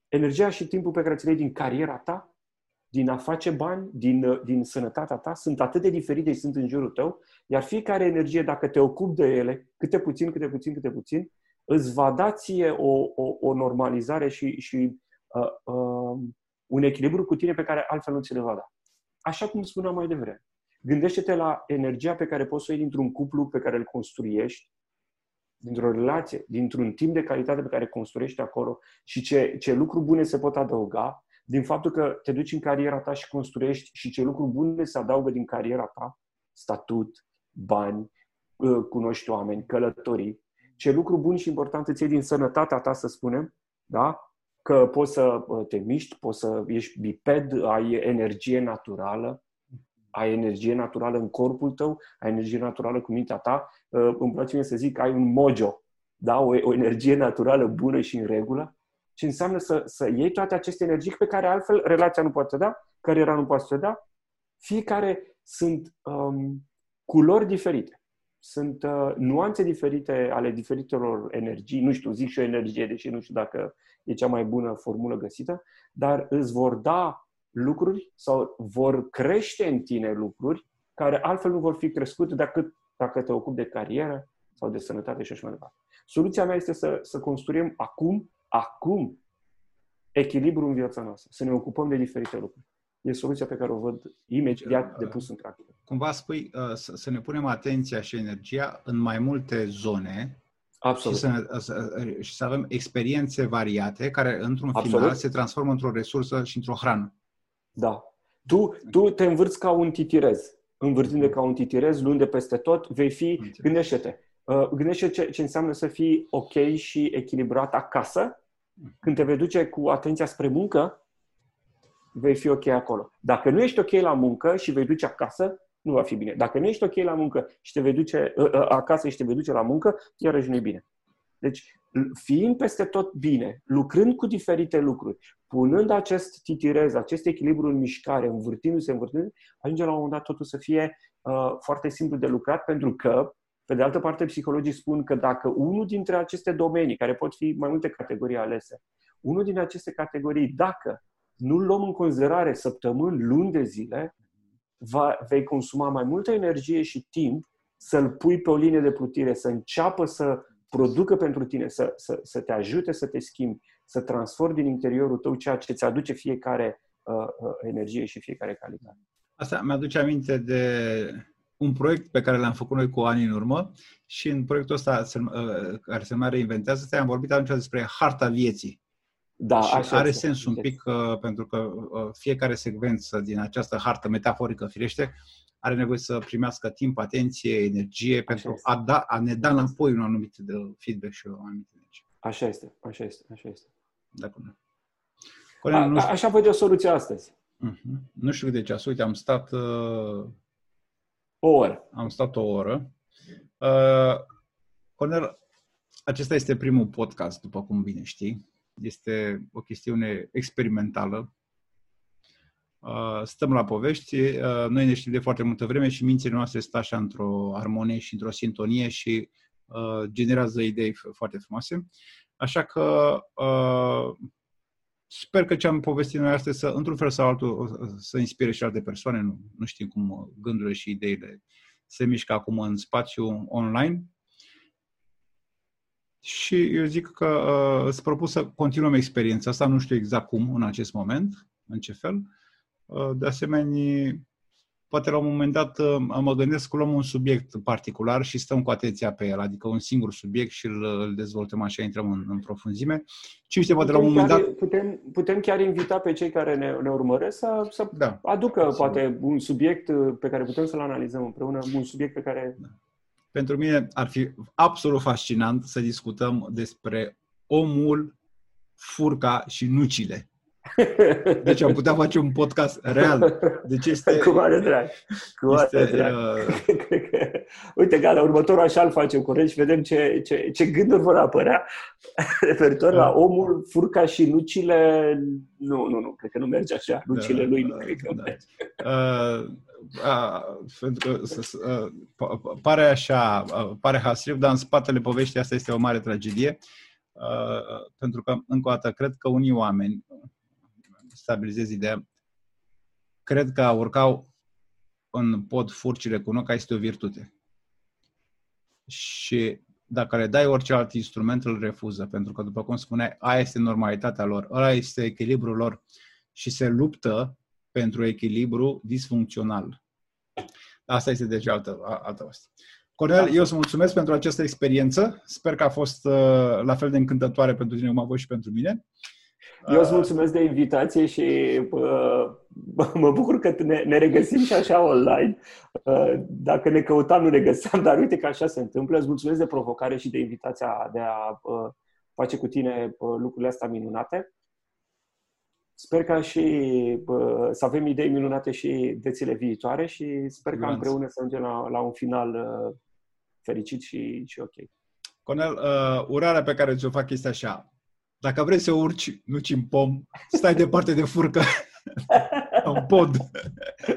Energia și timpul pe care ți le din cariera ta, din a face bani, din, din sănătatea ta, sunt atât de diferite și sunt în jurul tău, iar fiecare energie, dacă te ocupi de ele, câte puțin, câte puțin, câte puțin, îți va da ție o, o, o normalizare și, și uh, uh, un echilibru cu tine pe care altfel nu ți le va da. Așa cum spuneam mai devreme. Gândește-te la energia pe care poți să o iei dintr-un cuplu pe care îl construiești, dintr-o relație, dintr-un timp de calitate pe care construiești acolo și ce, ce lucruri bune se pot adăuga din faptul că te duci în cariera ta și construiești și ce lucruri bune se adaugă din cariera ta, statut, bani, uh, cunoști oameni, călătorii, ce lucru bun și important îți iei din sănătatea ta, să spunem, da? Că poți să uh, te miști, poți să ești biped, ai energie naturală, ai energie naturală în corpul tău, ai energie naturală cu mintea ta, uh, îmi place mie să zic, ai un mojo, da? o, o energie naturală bună și în regulă, ce înseamnă să, să iei toate aceste energii pe care altfel relația nu poate să da, cariera nu poate să da, fiecare sunt um, culori diferite. Sunt uh, nuanțe diferite ale diferitelor energii, nu știu, zic și o energie, deși nu știu dacă e cea mai bună formulă găsită, dar îți vor da lucruri sau vor crește în tine lucruri care altfel nu vor fi crescute decât dacă te ocupi de carieră sau de sănătate și așa mai departe. Soluția mea este să, să construim acum, acum, echilibru în viața noastră, să ne ocupăm de diferite lucruri. E soluția pe care o văd imediat de pus în practică. Cumva spui uh, să, să ne punem atenția și energia în mai multe zone Absolut. Și să, să, și să avem experiențe variate care, într-un Absolut. final, se transformă într-o resursă și într-o hrană. Da. Tu, tu te învârți ca un titirez. Învârtind ca un titirez, luând de peste tot, vei fi... Gândește-te. Uh, gândește ce, ce înseamnă să fii ok și echilibrat acasă. Când te vei duce cu atenția spre muncă, vei fi ok acolo. Dacă nu ești ok la muncă și vei duce acasă, nu va fi bine. Dacă nu ești ok la muncă și te vei duce uh, uh, acasă și te vei duce la muncă, iarăși nu e bine. Deci, fiind peste tot bine, lucrând cu diferite lucruri, punând acest titirez, acest echilibru în mișcare, învârtindu-se, învârtindu-se, ajunge la un moment dat totul să fie uh, foarte simplu de lucrat, pentru că, pe de altă parte, psihologii spun că dacă unul dintre aceste domenii, care pot fi mai multe categorii alese, unul din aceste categorii, dacă nu-l luăm în considerare săptămâni, luni de zile, va, vei consuma mai multă energie și timp să-l pui pe o linie de plutire, să înceapă să producă pentru tine, să, să, să te ajute să te schimbi, să transformi din interiorul tău ceea ce îți aduce fiecare uh, uh, energie și fiecare calitate. Asta mi-aduce aminte de un proiect pe care l-am făcut noi cu ani în urmă și în proiectul ăsta uh, care se mai reinventează, am vorbit atunci despre harta vieții. Da, și așa are este. sens un pic uh, pentru că uh, fiecare secvență din această hartă metaforică, firește, are nevoie să primească timp, atenție, energie așa pentru a, da, a ne da înapoi un anumit de feedback și o anumită energie. Așa este, așa este, așa este. Da, a, nu știu... Așa văd o soluție astăzi. Uh-huh. Nu știu de ceas. Uite, am stat... Uh... O oră. Am stat o oră. Uh, Cornel, acesta este primul podcast, după cum bine știi. Este o chestiune experimentală. Uh, stăm la povești, uh, noi ne știm de foarte multă vreme și mințile noastre stă așa într-o armonie și într-o sintonie și uh, generează idei foarte frumoase. Așa că sper că ce am povestit noi astăzi să, într-un fel sau altul, să inspire și alte persoane. Nu, nu știm cum gândurile și ideile se mișcă acum în spațiu online. Și eu zic că uh, îți propus să continuăm experiența asta, nu știu exact cum în acest moment, în ce fel. Uh, de asemenea, poate la un moment dat uh, mă gândesc că luăm un subiect particular și stăm cu atenția pe el, adică un singur subiect și îl, îl dezvoltăm așa, intrăm în, în profunzime. Și știe, poate putem la un moment dat... Putem, putem chiar invita pe cei care ne, ne urmăresc să, să da, aducă sigur. poate un subiect uh, pe care putem să-l analizăm împreună, un subiect pe care... Da pentru mine ar fi absolut fascinant să discutăm despre omul, furca și nucile. Deci am putea face un podcast real. Deci este... Cu mare drag. Cu mare este, drag. Uh... Uite, gata, următorul așa îl facem corect și vedem ce, ce, ce gânduri vor apărea referitor la da. omul, furca și nucile. Nu, nu, nu, cred că nu merge așa. Nucile da, lui nu da, cred că da. merge. Uh, pentru că uh, pare așa, uh, pare hasiv, dar în spatele poveștii asta este o mare tragedie. Uh, pentru că, încă o dată, cred că unii oameni, stabilizez ideea, cred că a urcau în pod furcile cu noca este o virtute. Și dacă le dai orice alt instrument, îl refuză, pentru că, după cum spuneai, aia este normalitatea lor, ăla este echilibrul lor și se luptă pentru echilibru disfuncțional. Asta este deci altă, altă asta. Cornel, eu îți mulțumesc pentru această experiență. Sper că a fost uh, la fel de încântătoare pentru tine cum a fost și pentru mine. Eu îți mulțumesc de invitație și uh, mă bucur că ne, ne regăsim și așa online. Uh, dacă ne căutam, nu ne găseam, dar uite că așa se întâmplă. Îți mulțumesc de provocare și de invitația de a uh, face cu tine uh, lucrurile astea minunate. Sper ca și uh, să avem idei minunate și dețile viitoare și sper că împreună să ajungem la, la un final uh, fericit și, și ok. Conel, uh, urarea pe care ți-o fac este așa. Dacă vrei să urci, nu ci în pom, stai departe de furcă. în pod.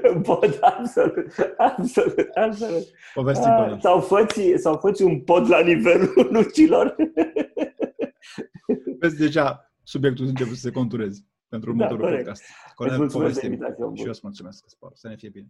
în pod, absolut. Absolut, absolut. Povesti, uh, sau, faci, sau faci un pod la nivelul nucilor. Vezi, deja subiectul începe să se contureze pentru da, următorul da, podcast. Corect. Corect, îți mulțumesc de invitație. Și eu îți mulțumesc, Să ne fie bine.